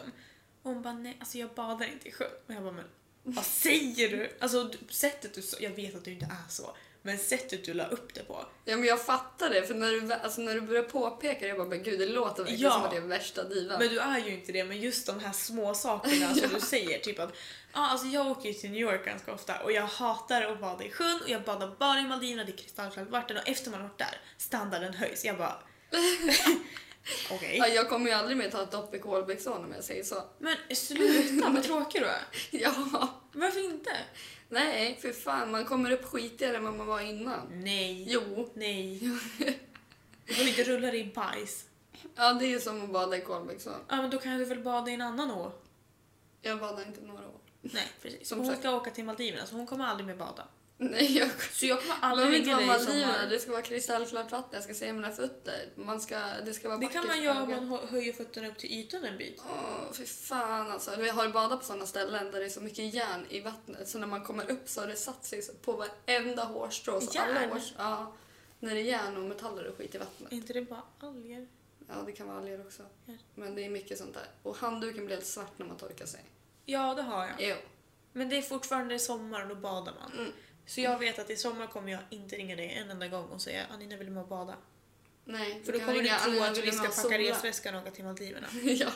Och hon bara, nej alltså jag badar inte i sjön. Och jag bara, men vad säger du? Alltså sättet du sa, jag vet att du inte är så. Men sättet du la upp det på. Ja men jag fattar det för när du, alltså, när du börjar påpeka det jag bara men gud det låter verkligen Ja. som att jag är värsta divan. Men du är ju inte det, men just de här små sakerna som du säger. Typ att ah, alltså jag åker ju till New York ganska ofta och jag hatar att bada i sjön och jag badar bara i Maldiverna, det är kristallklart vatten och efter man har varit där, standarden höjs. Jag bara... Okej. Ja, jag kommer ju aldrig mer ta ett dopp i Kolbäcksån om jag säger så. Men sluta, vad tråkig du är. Ja. Varför inte? Nej, för fan man kommer upp skitigare än vad man var innan. Nej. Jo. Nej. Du får inte rulla dig i bajs. Ja det är ju som att bada i Kolbäcksån. Ja, men då kan du väl bada i en annan å? Jag badar inte några år. Nej, precis. Som hon sagt. ska åka till Maldiverna så hon kommer aldrig mer bada. Nej jag Så jag kommer aldrig ringa dig i sommar. det ska vara kristallklart vatten, jag ska se mina fötter. Man ska, det ska vara Det kan man göra om man hö- höjer fötterna upp till ytan en bit. Åh, fy fan alltså. Jag har badat på sådana ställen där det är så mycket järn i vattnet så när man kommer upp så har det satt sig på varenda hårstrå. Så alla Järn? hårs, ja, när det är järn och metaller och skit i vattnet. Är inte det bara alger? Ja, det kan vara alger också. Men det är mycket sånt där. Och handduken blir helt svart när man torkar sig. Ja, det har jag. Jo. Men det är fortfarande sommar och då badar man. Mm. Så jag vet att i sommar kommer jag inte ringa dig en enda gång och säga Anina vill du med och bada? Nej, För då kommer du tro att vi ska packa resväskan och åka till Maldiverna. ja.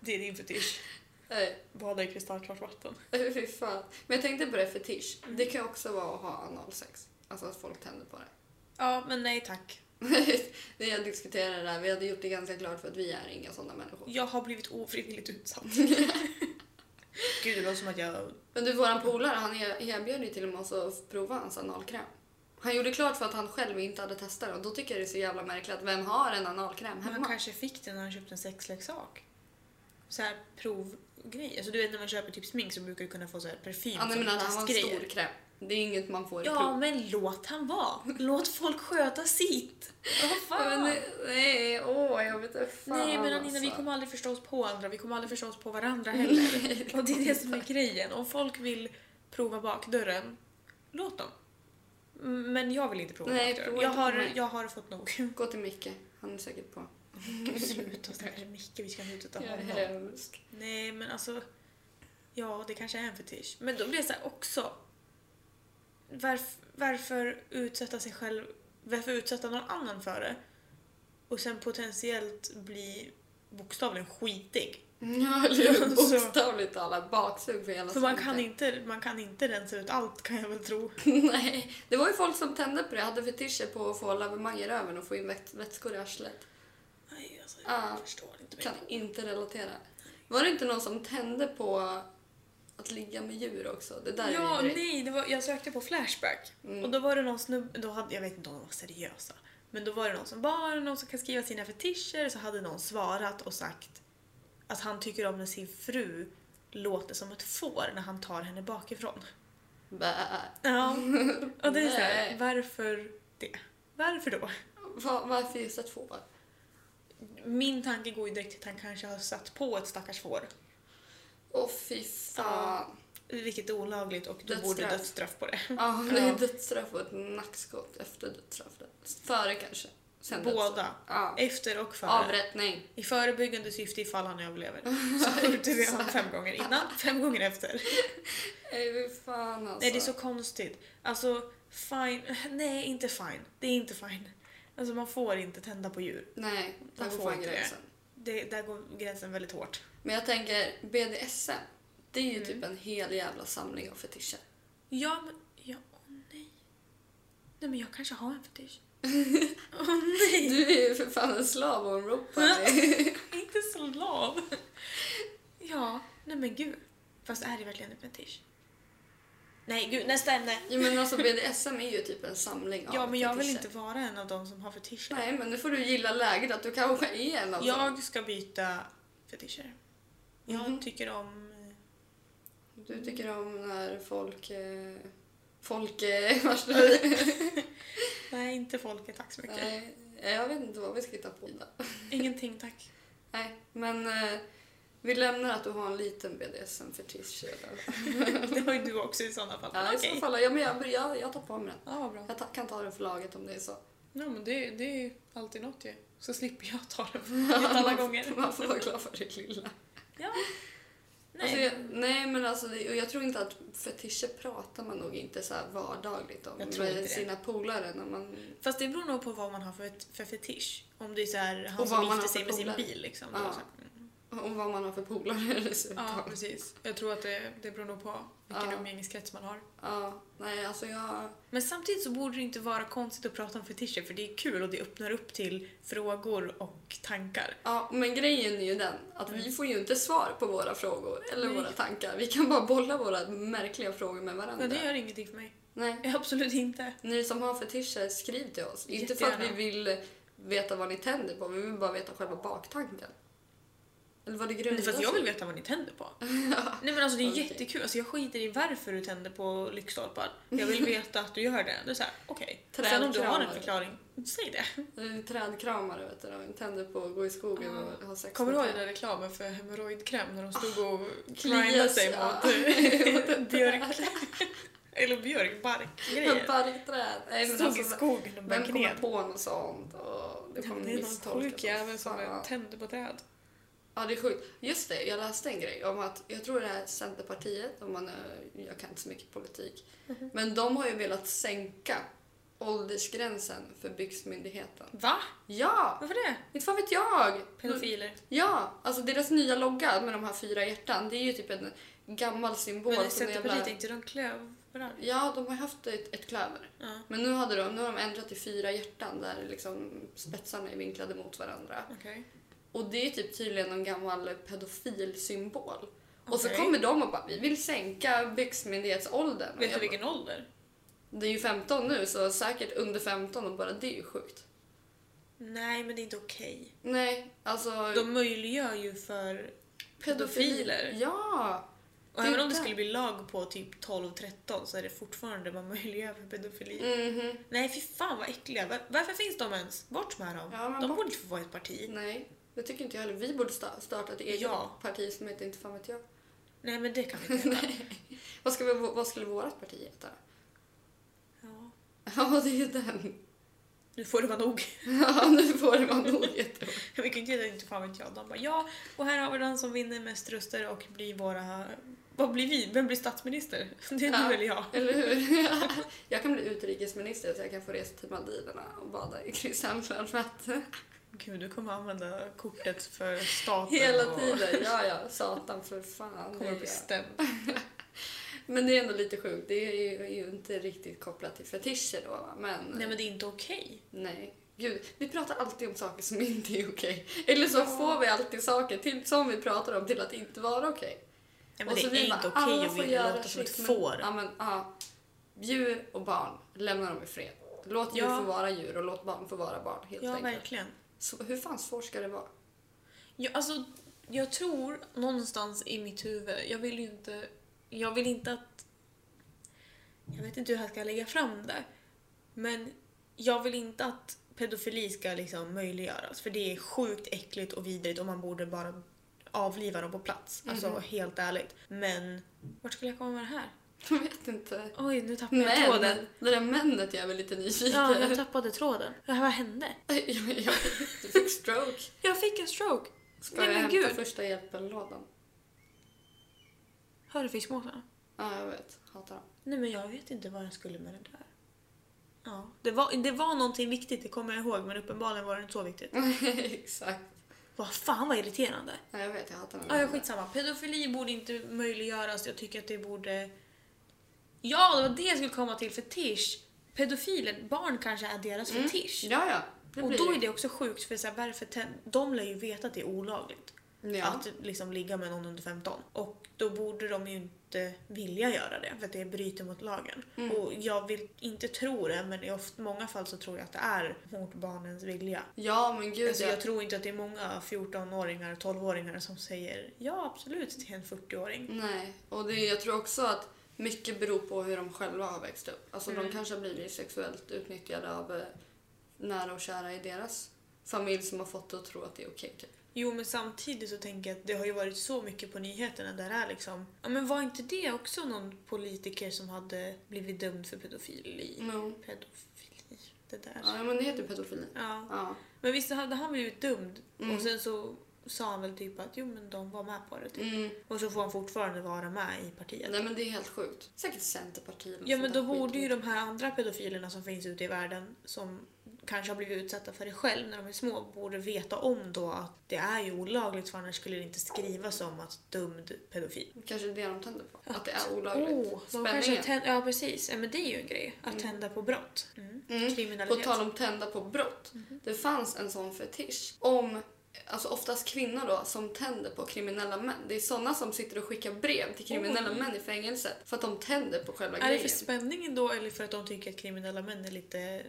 Det är din fetisch. Nej, Bada i kristallklart vatten. fy fan. Men jag tänkte på det fetisch. Mm. Det kan också vara att ha analsex. Alltså att folk tänder på det. Ja, men nej tack. det jag diskuterade där, vi hade gjort det ganska klart för att vi är inga sådana människor. Jag har blivit ofrivilligt utsatt. Gud, det låter som att jag... Men du, våran polare, han e- erbjöd ju till och med oss att prova hans analkräm. Han gjorde klart för att han själv inte hade testat det och då tycker jag det är så jävla märkligt att vem har en analkräm Han hemma? kanske fick den när han köpte en sexleksak. Så här provgrej. Alltså du vet när man köper typ smink så brukar du kunna få så här parfym Ja, nej, som men han var en stor kräm. Det är inget man får Ja, prov. men låt han vara. Låt folk sköta sitt. Vad fan? Men, nej, åh, jag vet inte fan Nej men Anina, vi alltså. kommer aldrig förstå oss på andra, vi kommer aldrig förstå oss på varandra heller. Och det är det som är grejen. Om folk vill prova bakdörren, låt dem. Men jag vill inte prova Nej, bakdörren. Jag inte har, jag har fått nog. Gå till Micke, han är säkert på. Gud, sluta stackars Micke, vi ska Jag är honom. hemsk. Nej men alltså, ja det kanske är en fetisch. Men då blir det så också, varf, varför utsätta sig själv, varför utsätta någon annan för det? Och sen potentiellt bli bokstavligen skitig. Ja, bokstavligt talat baksug för hela För man kan, inte, man kan inte rensa ut allt kan jag väl tro. Nej, det var ju folk som tände på det. hade fetischer på att få lavemang i röven och få in väts- vätskor i arslet. Nej, alltså, jag Ah, förstår inte. Kan inte relatera. Var det inte någon som tände på att ligga med djur också? Det där Ja, är nej, det var, jag sökte på Flashback Mm. och då var det någon snubbe, då hade, jag vet inte om de var seriösa, men då var det någon som bara någon som kan skriva sina fetischer så hade någon svarat och sagt att han tycker om när sin fru låter som ett får när han tar henne bakifrån. Bä. Ja, och det är så här, varför det? Varför då? Va- Varför just ett får? Min tanke går ju direkt till att han kanske har satt på ett stackars får. Åh fy fan. Vilket är olagligt och då borde Dödsstraff. dödsstraff på det. Ja, det är Ja. dödsstraff och ett nackskott efter dödsstraffet. Före kanske. Sen Båda. dödsstraff. Ja. Efter och före. Avrättning. I förebyggande syfte ifall han överlever. Så skjuter vi honom fem gånger innan, fem gånger efter. Nej fan alltså. Nej, det är så konstigt. Alltså, fine. Nej, inte fine. Det är inte fine. Alltså man får inte tända på djur. Nej, där Man går får fan inte det. gränsen. Det, där går gränsen väldigt hårt. Men jag tänker BDSM. Det är ju Mm. typ en hel jävla samling av fetischer. Ja, men... Ja, åh nej. Nej, men jag kanske har en fetisch. Åh nej! Du är ju för fan en slav och en rope Inte slav. Ja, nej men gud. Fast är det verkligen en fetisch? Nej, gud, nästa ämne. ja, men alltså BDSM är ju typ en samling av Ja, men jag vill inte vara en av dem som har fetischer. Nej, men nu får du gilla läget att du kanske är en av dem. Jag ska byta fetischer. Jag Mhm. tycker om... eh, Du tycker om när folk... Eh, folk... Eh, Nej, inte folket, tack så mycket. Nej, jag vet inte vad vi ska hitta på. Ingenting tack. Nej, men eh, vi lämnar att du har en liten BDSM-fetisch. Det har ju du också i sådana fall. Ja, i så fall. Ja, men jag, jag, jag tar på mig den. Ja, bra. Jag ta, kan ta den för laget om det är så. Ja, men det, det är ju alltid något ju. Så slipper jag ta det för laget alla gånger. Man får vara glad för det lilla. Ja. Nej. Alltså, jag, nej, men alltså, och jag tror inte att fetischer pratar man nog inte så här vardagligt om Jag tror inte med sina polare. När man, Fast det beror nog på vad man har för, ett- för fetisch. Om det är så här, han Och som gifter har sig med sin bil liksom. då Ja. så här, mm. och vad man har för polare dessutom. ja, precis. Jag tror att det, det beror nog på vilken Ja. umgängeskrets man har. Ja, nej, alltså jag... Men samtidigt så borde det inte vara konstigt att prata om fetischer för det är kul och det öppnar upp till frågor och tankar. Ja, men grejen är ju den att vi får ju inte svar på våra frågor eller Nej. våra tankar. Vi kan bara bolla våra märkliga frågor med varandra. Men det gör ingenting för mig. Nej. Absolut inte. Ni som har fetischer, skriv till oss. Inte för att vi Jättegärna. vill veta vad ni tänder på, vi vill bara veta själva baktanken. Eller vad det grundar för att jag vill veta vad ni tänder på. Nej men alltså det är Okej. jättekul. Alltså, jag skiter i varför du tänder på lyktstolpar. Jag vill veta att du gör det. Det är såhär, okej. Sen om du har en förklaring, säg det. Trädkramare vet du, de tänder på att gå i skogen och ha sex Kommer du ihåg den där reklamen för hemorrojdkräm när de stod och grindade sig, ja. mot björk... Eller björkbarkgrejer. Barkträd. Nej, men Stod alltså, i skogen och Vem bönk kommer på något sånt? Och det Ja, kommer Det är någon sjuk jävel som tänder på träd. Ja, det är sjukt. Just det, jag läste en grej om att, jag tror det är Centerpartiet, om man, är- jag kan inte så mycket politik, Mhm. men de har ju velat sänka åldersgränsen för byxmyndigheten. Va? Ja! Varför det? Inte fan vet jag! Pedofiler. Ja, alltså deras nya logga med de här fyra hjärtan, det är ju typ en gammal symbol. Men Centerpartiet, jävla- inte de klövrar? Ja, de har haft ett, ett klöver. Ja. Men nu, hade de, nu har de ändrat till fyra hjärtan där liksom spetsarna är vinklade mot varandra. Okej. Och det är typ tydligen en gammal pedofilsymbol. Och så kommer de och bara, vi vill sänka byxmyndighetsåldern. Vet du vilken ålder? Det är ju 15 nu, så säkert under 15 och bara det är ju sjukt. Nej, men det är inte okej. Nej, alltså... De möjliggör ju för pedofiler. Ja! Och även om det skulle bli lag på typ 12-13 så är det fortfarande man möjliggör för pedofili. Mhm. Nej, fy fan vad äckliga. Var, varför finns de ens? Bort med dem. Ja, de bort. borde inte få vara ett parti. Nej, det tycker inte jag heller. Vi borde sta- starta ett eget Ja. parti som heter Inte fan vet jag. Nej, men det kan vi inte heta. Vad, ska vi, vad skulle vårt parti heta? ja. Ja, det är den. Nu får det vara nog. Ja, nu får det vara nog. Vi kan ju inte heta inte fan vet jag. De bara ja, och här har vi den som vinner mest röster och blir våra... Vad blir vi? Vem blir statsminister? Det är Ja. du eller jag. Eller hur? Jag kan bli utrikesminister så jag kan få resa till Maldiverna och bada i Kristallfjärd för att Gud, du kommer använda kortet för staten. hela och tiden. Ja, ja, satan för fan. Kommer bli stämd. Men det är ändå lite sjukt. Det är ju, inte riktigt kopplat till fetischer då. Men, Nej, men det är inte okej. nej. Gud, vi pratar alltid om saker som inte är okej. Eller så Ja. får vi alltid saker till, som vi pratar om till att inte vara okej. Ja, men Och det så är vi inte okej alla att vilja låta som ett får. Ja, men, ja. Djur och barn, lämna dem i fred. Låt djur Ja. få vara djur och låt barn få vara barn. Helt Ja, enkelt. verkligen. Så, hur fan svårt ska det vara? Ja, alltså, jag tror någonstans i mitt huvud, jag vill ju inte... Jag vill inte att... Jag vet inte hur jag ska lägga fram det. Men jag vill inte att pedofili ska liksom möjliggöras. För det är sjukt äckligt och vidrigt och man borde bara avliva dem på plats. Alltså Mhm. helt ärligt. Men vart skulle jag komma med det här? Jag vet inte. Oj, nu tappade jag tråden. Men, det där männet jag väl lite nyfiken. Ja, jag tappade tråden. Vad hände? jag, jag, du fick stroke. Jag fick en stroke. Ska Nej, jag men hämta gud. första hjälpen-lådan? Hör du fiskmåsarna? Ja, jag vet. Hatar dem. Nej men jag vet inte vad jag skulle med det där. Ja, det var, det var någonting viktigt, det kommer jag ihåg, men uppenbarligen var det inte så viktigt. Exakt. Vad fan vad irriterande. Ja, jag vet, jag hatar. Ja, ja, skitsamma. Pedofili borde inte möjliggöras, jag tycker att det borde... Ja, det var det jag skulle komma till, fetisch. Pedofiler, barn kanske är deras Mm. fetisch. Ja, ja. Det Och då är det också sjukt, för så här, varför de lär ju veta att det är olagligt Ja. att liksom ligga med någon under 15. Och då borde de ju inte vilja göra det, för att det bryter mot lagen. Mm. Och jag vill inte tro det, men i ofta, många fall så tror jag att det är mot barnens vilja. ja, men gud. Alltså, jag... jag tror inte att det är många 14-åringar, 12-åringar som säger ja absolut till en 40-åring. Nej, och det, jag tror också att mycket beror på hur de själva har växt upp. Alltså de Mm. kanske har blivit sexuellt utnyttjade av eh, nära och kära i deras familj som har fått det att tro att det är okej. typ. Jo men samtidigt så tänker jag att det har ju varit så mycket på nyheterna där det är liksom, ja men var inte det också någon politiker som hade blivit dömd för pedofili? No. Pedofili, det där. Ja, men det heter pedofili. Ja. Ja. Men visst hade han blivit dömd Mm. och sen så sa han väl typ att jo men de var med på det typ. Mm. Och så får han fortfarande vara med i partiet. Nej men det är helt sjukt. Säkert Centerpartiet. Ja men då borde ju de här andra pedofilerna som finns ute i världen som kanske har blivit utsatta för det själv när de är små borde veta om då att det är ju olagligt för annars skulle det inte skrivas om att dömd pedofil. Kanske det de tänder på. Att det är olagligt. Oh, Spänningen. tänd- ja precis, ja, men det är ju en grej. Att tända på brott. Mm. Mm. På Kriminalitet. tal om tända på brott. Mhm. Det fanns en sån fetisch om alltså oftast kvinnor då som tänder på kriminella män. Det är såna som sitter och skickar brev till kriminella Oj. män i fängelset för att de tänder på själva är det grejen. för spänningen då eller för att de tycker att kriminella män är lite...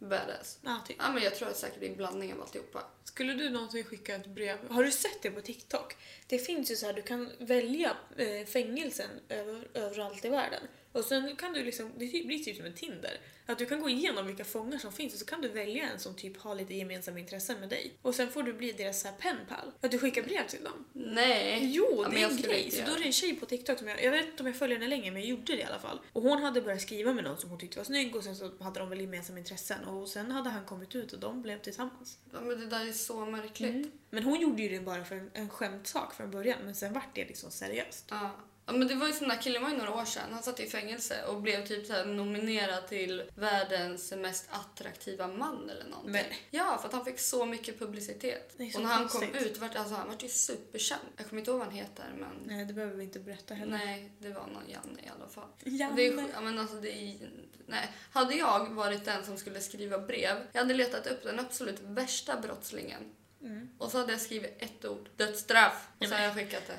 Badass. Ja, typ. Ja men jag tror att säkert det är en blandning av alltihopa. Skulle du någonsin skicka ett brev? Har du sett det på TikTok? Det finns ju så här, du kan välja eh, fängelsen över, överallt i världen. Och sen kan du liksom, det typ- blir typ som en Tinder. Att du kan gå igenom vilka fångar som finns och så kan du välja en som typ har lite gemensamma intressen med dig. Och sen får du bli deras så här penpal. Att du skickar brev till dem. Nej. Jo, Ja, det är en grej. Så då är det en tjej på TikTok som jag, jag vet inte om jag följer henne länge men jag gjorde det i alla fall. Och hon hade börjat skriva med någon som hon tyckte var snygg och sen så hade de väl gemensamma intressen och sen hade han kommit ut och de blev tillsammans. Ja, men det där är så märkligt. Men hon gjorde ju det bara för en, en skämtsak från början men sen vart det liksom seriöst. Ja. Ja, men det var ju sån där killen var ju några år sedan. Han satt i fängelse och blev typ så nominerad till världens mest attraktiva man eller någonting. Men- Ja, för att han fick så mycket publicitet. Så och när han kom ut vart alltså, han vart ju superkänd. Jag kommer inte ihåg vad han heter men Nej det behöver vi inte berätta heller. nej, det var någon Janne i alla fall. Janne. Det är, ja, men alltså, det är, nej. Hade jag varit den som skulle skriva brev, jag hade letat upp den absolut värsta brottslingen. Mm. Och så hade jag skrivit ett ord, dödsstraff. Och så hade jag skickat det.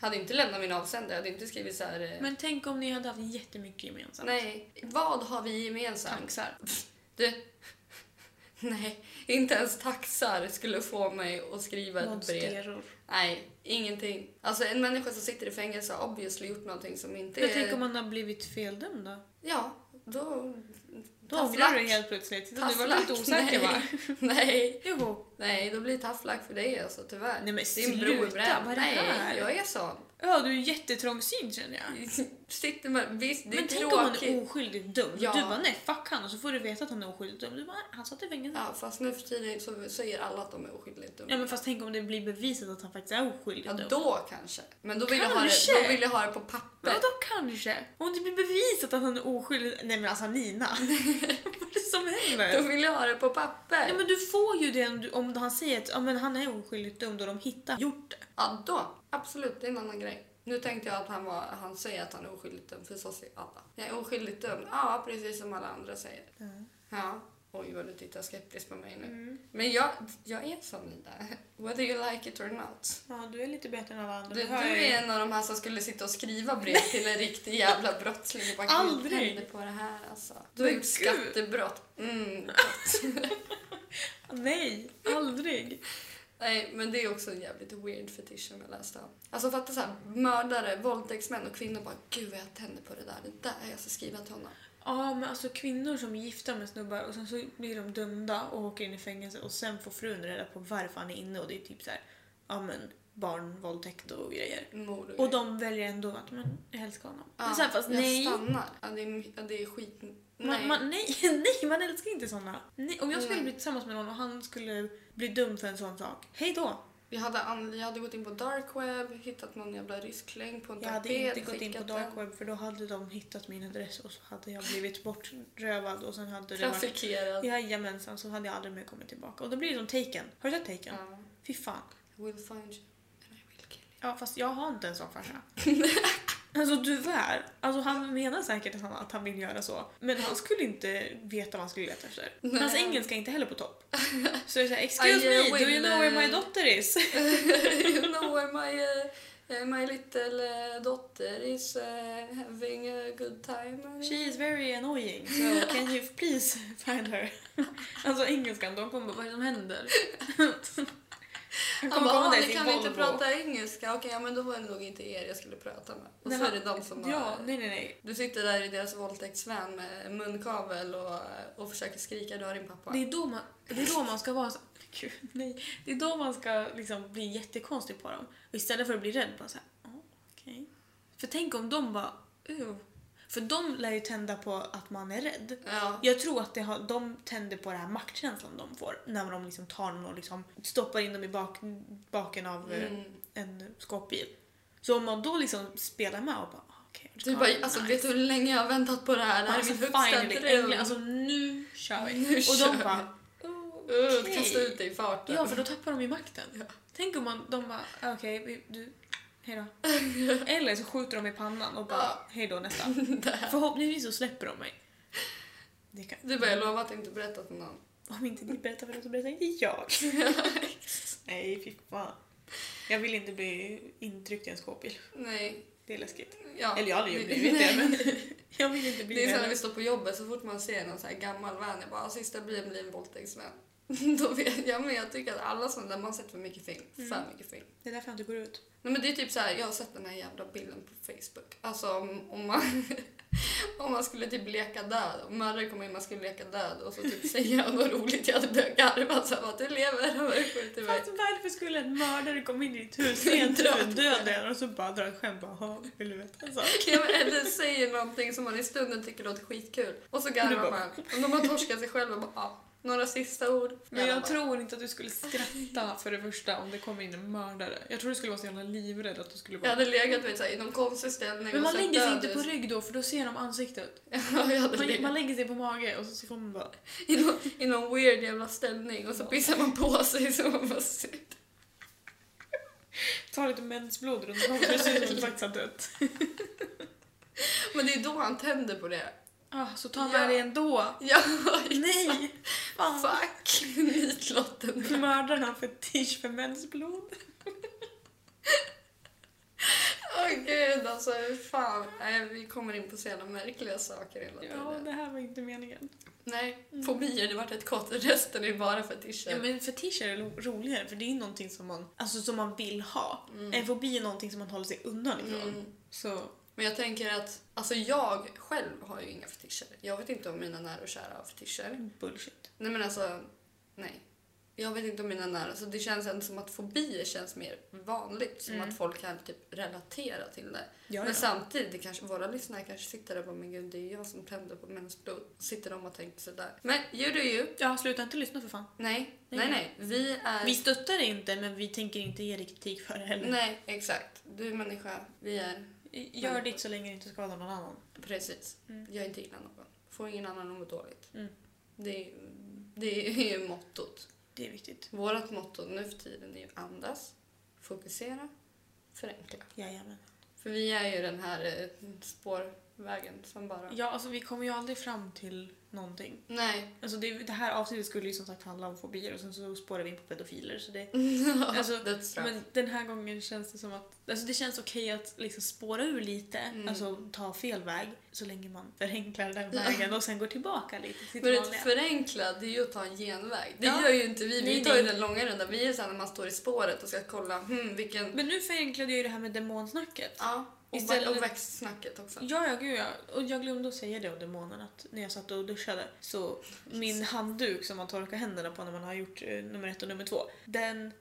Jag hade inte lämnat min avsändare, jag hade inte skrivit så här. eh, Men tänk om ni hade haft jättemycket gemensamt. Nej, vad har vi gemensamt? Taxar. Du, nej, inte ens taxar skulle få mig att skriva ett brev. Monsteror. Nej, ingenting. Alltså en människa som sitter i fängelse har obviously gjort någonting som inte Men är... tänk om man har blivit feldömd då? Ja, då... Ångrar du helt plötsligt. Du var lite osäker va? Nej, Jo. nej, då blir det luck för dig alltså tyvärr. Nej, men sluta, vad är det Nej, här? jag är sån. Ja, du är jättetrångsynt känner jag. Sitter med, visst, det är Men tänk om han är oskyldigt dömd. Ja. Du bara nej fuck han och så får du veta att han är oskyldigt dömd. Du bara han satt i fängelse. Ja, fast nu för tiden så säger alla att de är oskyldigt dumma. Ja men fast tänk om det blir bevisat att han faktiskt är oskyldigt Ja, dömd. då kanske. Men då vill, jag ha det, Kanske. då vill jag ha det på papper. vadå kanske? Om det blir bevisat att han är oskyldig... Nej men alltså Nina. Vad är det som Då händer? vill jag ha det på papper. Ja men du får ju det om, du, om han säger att ja, men han är oskyldigt dömd och de hittar gjort det. Ja, då. Absolut, det är en annan grej. Nu tänkte jag att han, var, han säger att han är oskyldigt dömd, för så säger alla. Jag är oskyldigt dömd. Ja, precis som alla andra säger. Ja. Oj, vad du tittar skeptiskt på mig nu. Men jag, jag är sån Ida. Whether you like it or not. Ja du är lite bättre än alla andra. Du, du är en av de här som skulle sitta och skriva brev till en riktig jävla brottsling. och Bara, Aldrig. På det här alltså. Du har gjort skattebrott. Mm. Nej, aldrig. Nej, men det är också en jävligt weird fetisch som jag läste om. Alltså fatta så här, mördare, våldtäktsmän och kvinnor bara gud vad jag tänder på det där. Det där jag ska skriva till honom. Ja, men alltså kvinnor som är gifta med snubbar och sen så blir de dömda och åker in i fängelse och sen får frun reda på varför han är inne och det är typ så här, ja men barnvåldtäkt och grejer. Mord Och de väljer ändå att men jag älskar honom. ja, men så här, fast jag nej. stannar. Ja, det, är, det är skit. Nej. Man, man, nej, nej, man älskar inte såna. Nej, om jag skulle Nej. bli tillsammans med någon och han skulle bli dömd för en sån sak, hej då. Vi hade, jag hade gått in på dark web, hittat någon jävla rysk länk på en Jag hade tapet, inte gått in på dark web för då hade de hittat min adress och så hade jag blivit bortrövad och sen hade det varit... Jajamensan, så hade jag aldrig mer kommit tillbaka. Och då blir det som Taken. Har du sett Taken? Ja. Fy fan. I will find you and I will kill Ja, fast jag har inte en sån farsa. alltså tyvärr. Alltså han menar säkert att han, att han vill göra så. Men han skulle inte veta vad han skulle leta efter. Nej. Hans engelska är inte heller på topp. Så det är såhär, excuse I, uh, me, do you know where my uh, daughter is? you. you know where my, uh, my little daughter is uh, having a good time? She is very annoying, so can you please find her? alltså engelskan, de kommer vad är det som händer? Han kommer bara, komma "Ah, där i ni kan inte Volvo. prata engelska. Okej, ja, men då var det nog inte er jag skulle prata med. Och Nej, så är det de som Ja, har... nej nej nej. Du sitter där i deras våldtäktsvän med munkavel och, och försöker skrika du har din pappa. Det är då man, det är då man ska vara så Gud, nej. Det är då man ska liksom bli jättekonstig på dem. Och istället för att bli rädd, bara såhär, oh, okej. För tänk om de bara, uh. För de lär ju tända på att man är rädd. Ja. Jag tror att det har, de tänder på den här maktkänslan de får när de liksom tar någon och liksom stoppar in dem i bak, baken av eh, Mm. en skåpbil. Så om man då liksom spelar med och bara, ah. Du bara, alltså vet du hur länge jag har väntat på det här? Det här är alltså, min högsta finally, dröm. alltså nu kör vi. Nu och kör de bara, Uh, okej. kasta ut dig i farten. Ja, för då tappar de ju makten. Ja. Tänk om man, de bara, "Ah, okej, vi- du, hejdå. Eller så skjuter de i pannan och bara, Ja. hejdå nästa. Förhoppningsvis så släpper de mig. Det kan, Du bara, jag lovar att inte berätta för någon. Om inte ni berättar för dem så berättar inte jag. Nej, fy fan. Jag vill inte bli intryckt i en skåpbil. Nej. Det är läskigt. Ja. Eller jag hade ju blivit det, men jag vill inte bli Det är så det. när vi står på jobbet, så fort man ser någon så här gammal vän, jag bara, "Ah, sista bilen blir en våldtäktsvän. Då vet jag, men jag tycker att alla sådana där man har sett för mycket film. För mycket film. Det är därför jag inte går ut. Nej men det är typ så här, jag har sett den här jävla bilden på Facebook. Alltså om, om man om man skulle typ leka död och mördare kommer in man skulle leka död och så typ säger han något roligt, jag hade börjat garva så här, att du lever, han var skjut i mig. Fast varför skulle en mördare komma in i ditt hus Dra för döden och så bara dra ett skämt bara "Ha, vill du veta en sak? Ja, men eller säger någonting som man i stunden tycker låter skitkul och så garvar man. Och de har torskat sig själv och bara ah, några sista ord. Men jag tror inte att du skulle skratta för det första om det kom in en mördare. Jag tror du skulle vara så jävla livrädd att du skulle Jag bara... hade legat vet, så här, i någon konstig ställning Men man och lägger sig inte på rygg då för då ser de ansiktet. Ja, jag hade Man, legat man lägger sig på mage och så, så får man bara... i, någon, i någon weird jävla ställning och så pissar man på sig så man bara ser. Ta lite mensblod runt om det ser ut som du faktiskt har dött. Men det är då han tänder på det. Ah, så ta Ja. med det ändå. Ja, Nej! Fan. Fuck! Nitlotten. Mördaren har fetisch för mensblod. Åh gud alltså, hur fan. Nej, vi kommer in på så jävla märkliga saker hela tiden. Ja, det här var inte meningen. Nej, fobier, det vart ett kort. Resten är bara fetischer. Ja, men fetischer är ro- roligare för det är någonting som man, alltså, som man vill ha. Mm. En fobi är någonting som man håller sig undan ifrån. Mm. Så Men jag tänker att, alltså jag själv har ju inga fetischer. Jag vet inte om mina nära och kära har fetischer. bullshit. Nej men alltså, nej. Jag vet inte om mina nära, så det känns ändå som att fobier känns mer vanligt. Som Mm. att folk kan typ relatera till det. Ja, Men ja. samtidigt, det kanske, våra lyssnare kanske sitter där och bara, men gud det är jag som tänder på mensblod. Sitter de och tänker sådär. Men you do you. ja, sluta inte lyssna för fan. Nej, Nej. nej, nej. Vi är... Vi stöttar inte men vi tänker inte ge dig kritik för det heller. Nej, exakt. Du är människa, vi är Gör Men- ditt så länge det inte skadar någon annan. Precis. Mm. Jag inte illa någon. Får ingen annan må dåligt. Mm. Det, är, det är ju mottot. Det är viktigt. Vårt motto nu för tiden är ju andas, fokusera, förenkla. Jajamän. För vi är ju den här eh, spårvägen som bara... Ja, alltså vi kommer ju aldrig fram till någonting. Nej. Alltså det, det här avsnittet skulle ju som sagt handla om fobier och sen så spårar vi in på pedofiler. Så det, Alltså, men den här gången känns det som att alltså det känns okej att liksom spåra ur lite, Mm. alltså ta fel väg så länge man förenklar den vägen och sen går tillbaka lite till Men vanliga. förenkla, det är ju att ta en genväg. Det Ja. gör ju inte vi. Vi Nej, tar ju den långa rundan. Vi är såhär när man står i spåret och ska kolla, hmm, vilken... Men nu förenklade jag ju det här med demonsnacket. Ja, Istället- och växtsnacket också. Ja, ja, gud ja. Och jag glömde att säga det om demonen att när jag satt och duschade så min handduk som man torkar händerna på när man har gjort eh, nummer ett och nummer två, den,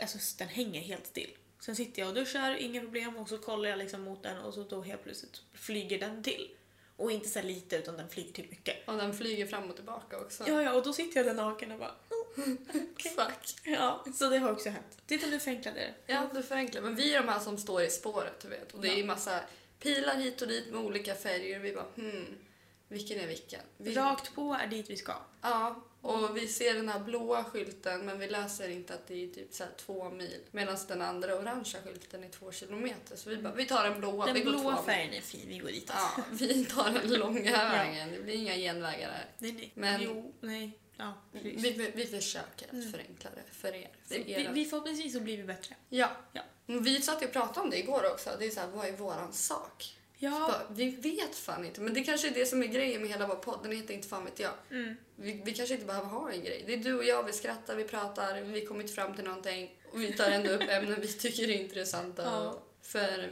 alltså, den hänger helt still. Sen sitter jag och duschar, inga problem, och så kollar jag liksom mot den och så då helt plötsligt flyger den till. Och inte så lite utan den flyger till mycket. Och den flyger fram och tillbaka också. Ja, ja, och då sitter jag där naken och bara okej. Fuck. Ja, så det har också hänt. Titta nu förenklade det. Ja, du förenklar. Men vi är de här som står i spåret, du vet. Och det är Ja. massa pilar hit och dit med olika färger. Vi bara, hmm, vilken är vilken? Vi, Rakt på är dit vi ska. Ja, och vi ser den här blåa skylten men vi läser inte att det är typ så två mil. Medan den andra orangea skylten är två kilometer. Så vi bara, vi tar den blåa. vi Den går blåa mil. färgen är fin, vi går dit. Ja, vi tar den långa vägen. Det blir inga genvägar här. Nej, nej. Men- Jo, nej. Ja, precis. Vi, vi, försöker att Mm. förenkla det för er. För Vi, vi förhoppningsvis så blir vi bättre. Ja. Ja. Vi satt och pratade om det igår också. Det är så här, vad är våran sak? Ja. Bara, Vi vet fan inte. Men det kanske är det som är grejen med hela vår podd. Den heter inte fan vet jag. Mm. Vi, vi kanske inte behöver ha en grej. Det är du och jag, vi skrattar, vi pratar, vi kommer inte fram till någonting. Och vi tar ändå upp ämnen vi tycker är intressanta. Ja. För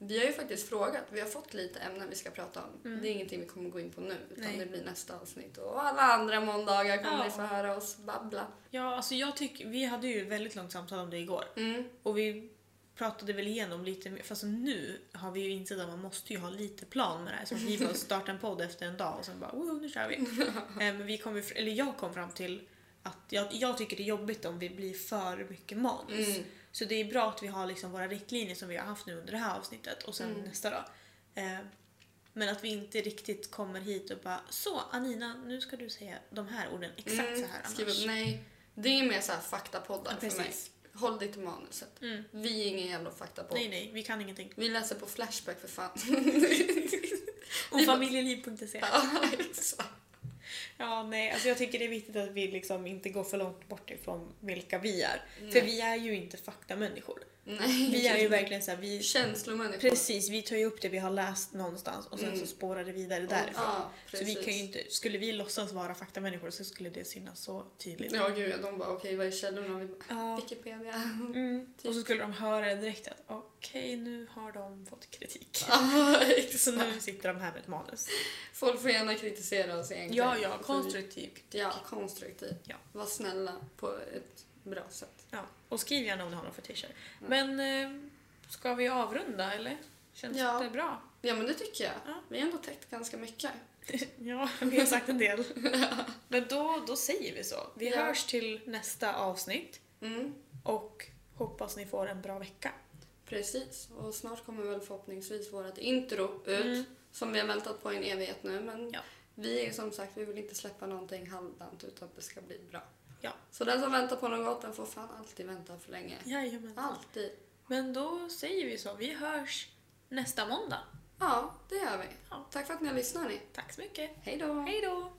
vi har ju faktiskt frågat. Vi har fått lite ämnen vi ska prata om. Mm. Det är ingenting vi kommer gå in på nu. Utan Nej. det blir nästa avsnitt. Och alla andra måndagar kommer Ja. ni få höra oss babbla. Ja, alltså jag tycker, vi hade ju väldigt långt samtal om det igår. Mm. Och vi pratade väl igenom lite mer, fast nu har vi ju insett att man måste ju ha lite plan med det här. Så vi får starta en podd efter en dag och sen bara Woho, nu kör vi. Eh, Men vi kom, eller jag kom fram till att jag, jag tycker det är jobbigt om vi blir för mycket manus. Mm. Så det är bra att vi har liksom våra riktlinjer som vi har haft nu under det här avsnittet och sen Mm. nästa dag. Eh, men att vi inte riktigt kommer hit och bara så Anina, nu ska du säga de här orden exakt Mm, så här annars. nej. Det är mer så här faktapoddar Ja, för mig. Håll dig till manuset. Mm. Vi är ingen jävla faktapodd. Nej, nej, vi kan ingenting. Vi läser på Flashback för fan. Och familjeliv.se. ja, exakt. Ja, nej, alltså jag tycker det är viktigt att vi liksom inte går för långt bort ifrån vilka vi är. Nej. För vi är ju inte faktamänniskor. Nej, Vi är ju verkligen så här, vi, känslomänniskor. precis, vi tar ju upp det vi har läst någonstans och sen Mm. så spårar det vidare därifrån. Ja, så vi kan ju inte, skulle vi låtsas vara faktamänniskor så skulle det synas så tydligt. Ja, gud, ja, de bara okej, vad är källorna? Vi bara, Ja. Wikipedia. Mm. Och så skulle de höra det direkt att okej, nu har de fått kritik. Ja, Så nu sitter de här med ett manus. Folk får gärna kritisera oss egentligen. Ja, ja, konstruktiv kritik. Ja, konstruktivt. Ja. Var snälla på ett bra sätt. Ja. Och skriv gärna om ni har några fetischer. Men eh, ska vi avrunda eller? Känns Ja. det bra? Ja, men det tycker jag. Ja. Vi har ändå täckt ganska mycket. Ja, vi har sagt en del. Men då, då säger vi så. Vi Ja. hörs till nästa avsnitt Mm, och hoppas ni får en bra vecka. precis. Och snart kommer väl förhoppningsvis vårt intro ut. Mm. Som vi har väntat på i en evighet nu. Men Ja. vi är som sagt, vi vill inte släppa någonting halvdant utan att det ska bli bra. Ja. Så den som väntar på något den får fan alltid vänta för länge. Jajamän. Alltid. Men då säger vi så. Vi hörs nästa måndag. Ja, det gör vi. Ja. Tack för att ni har lyssnat. Ni. Tack så mycket. Hej då! Hej då!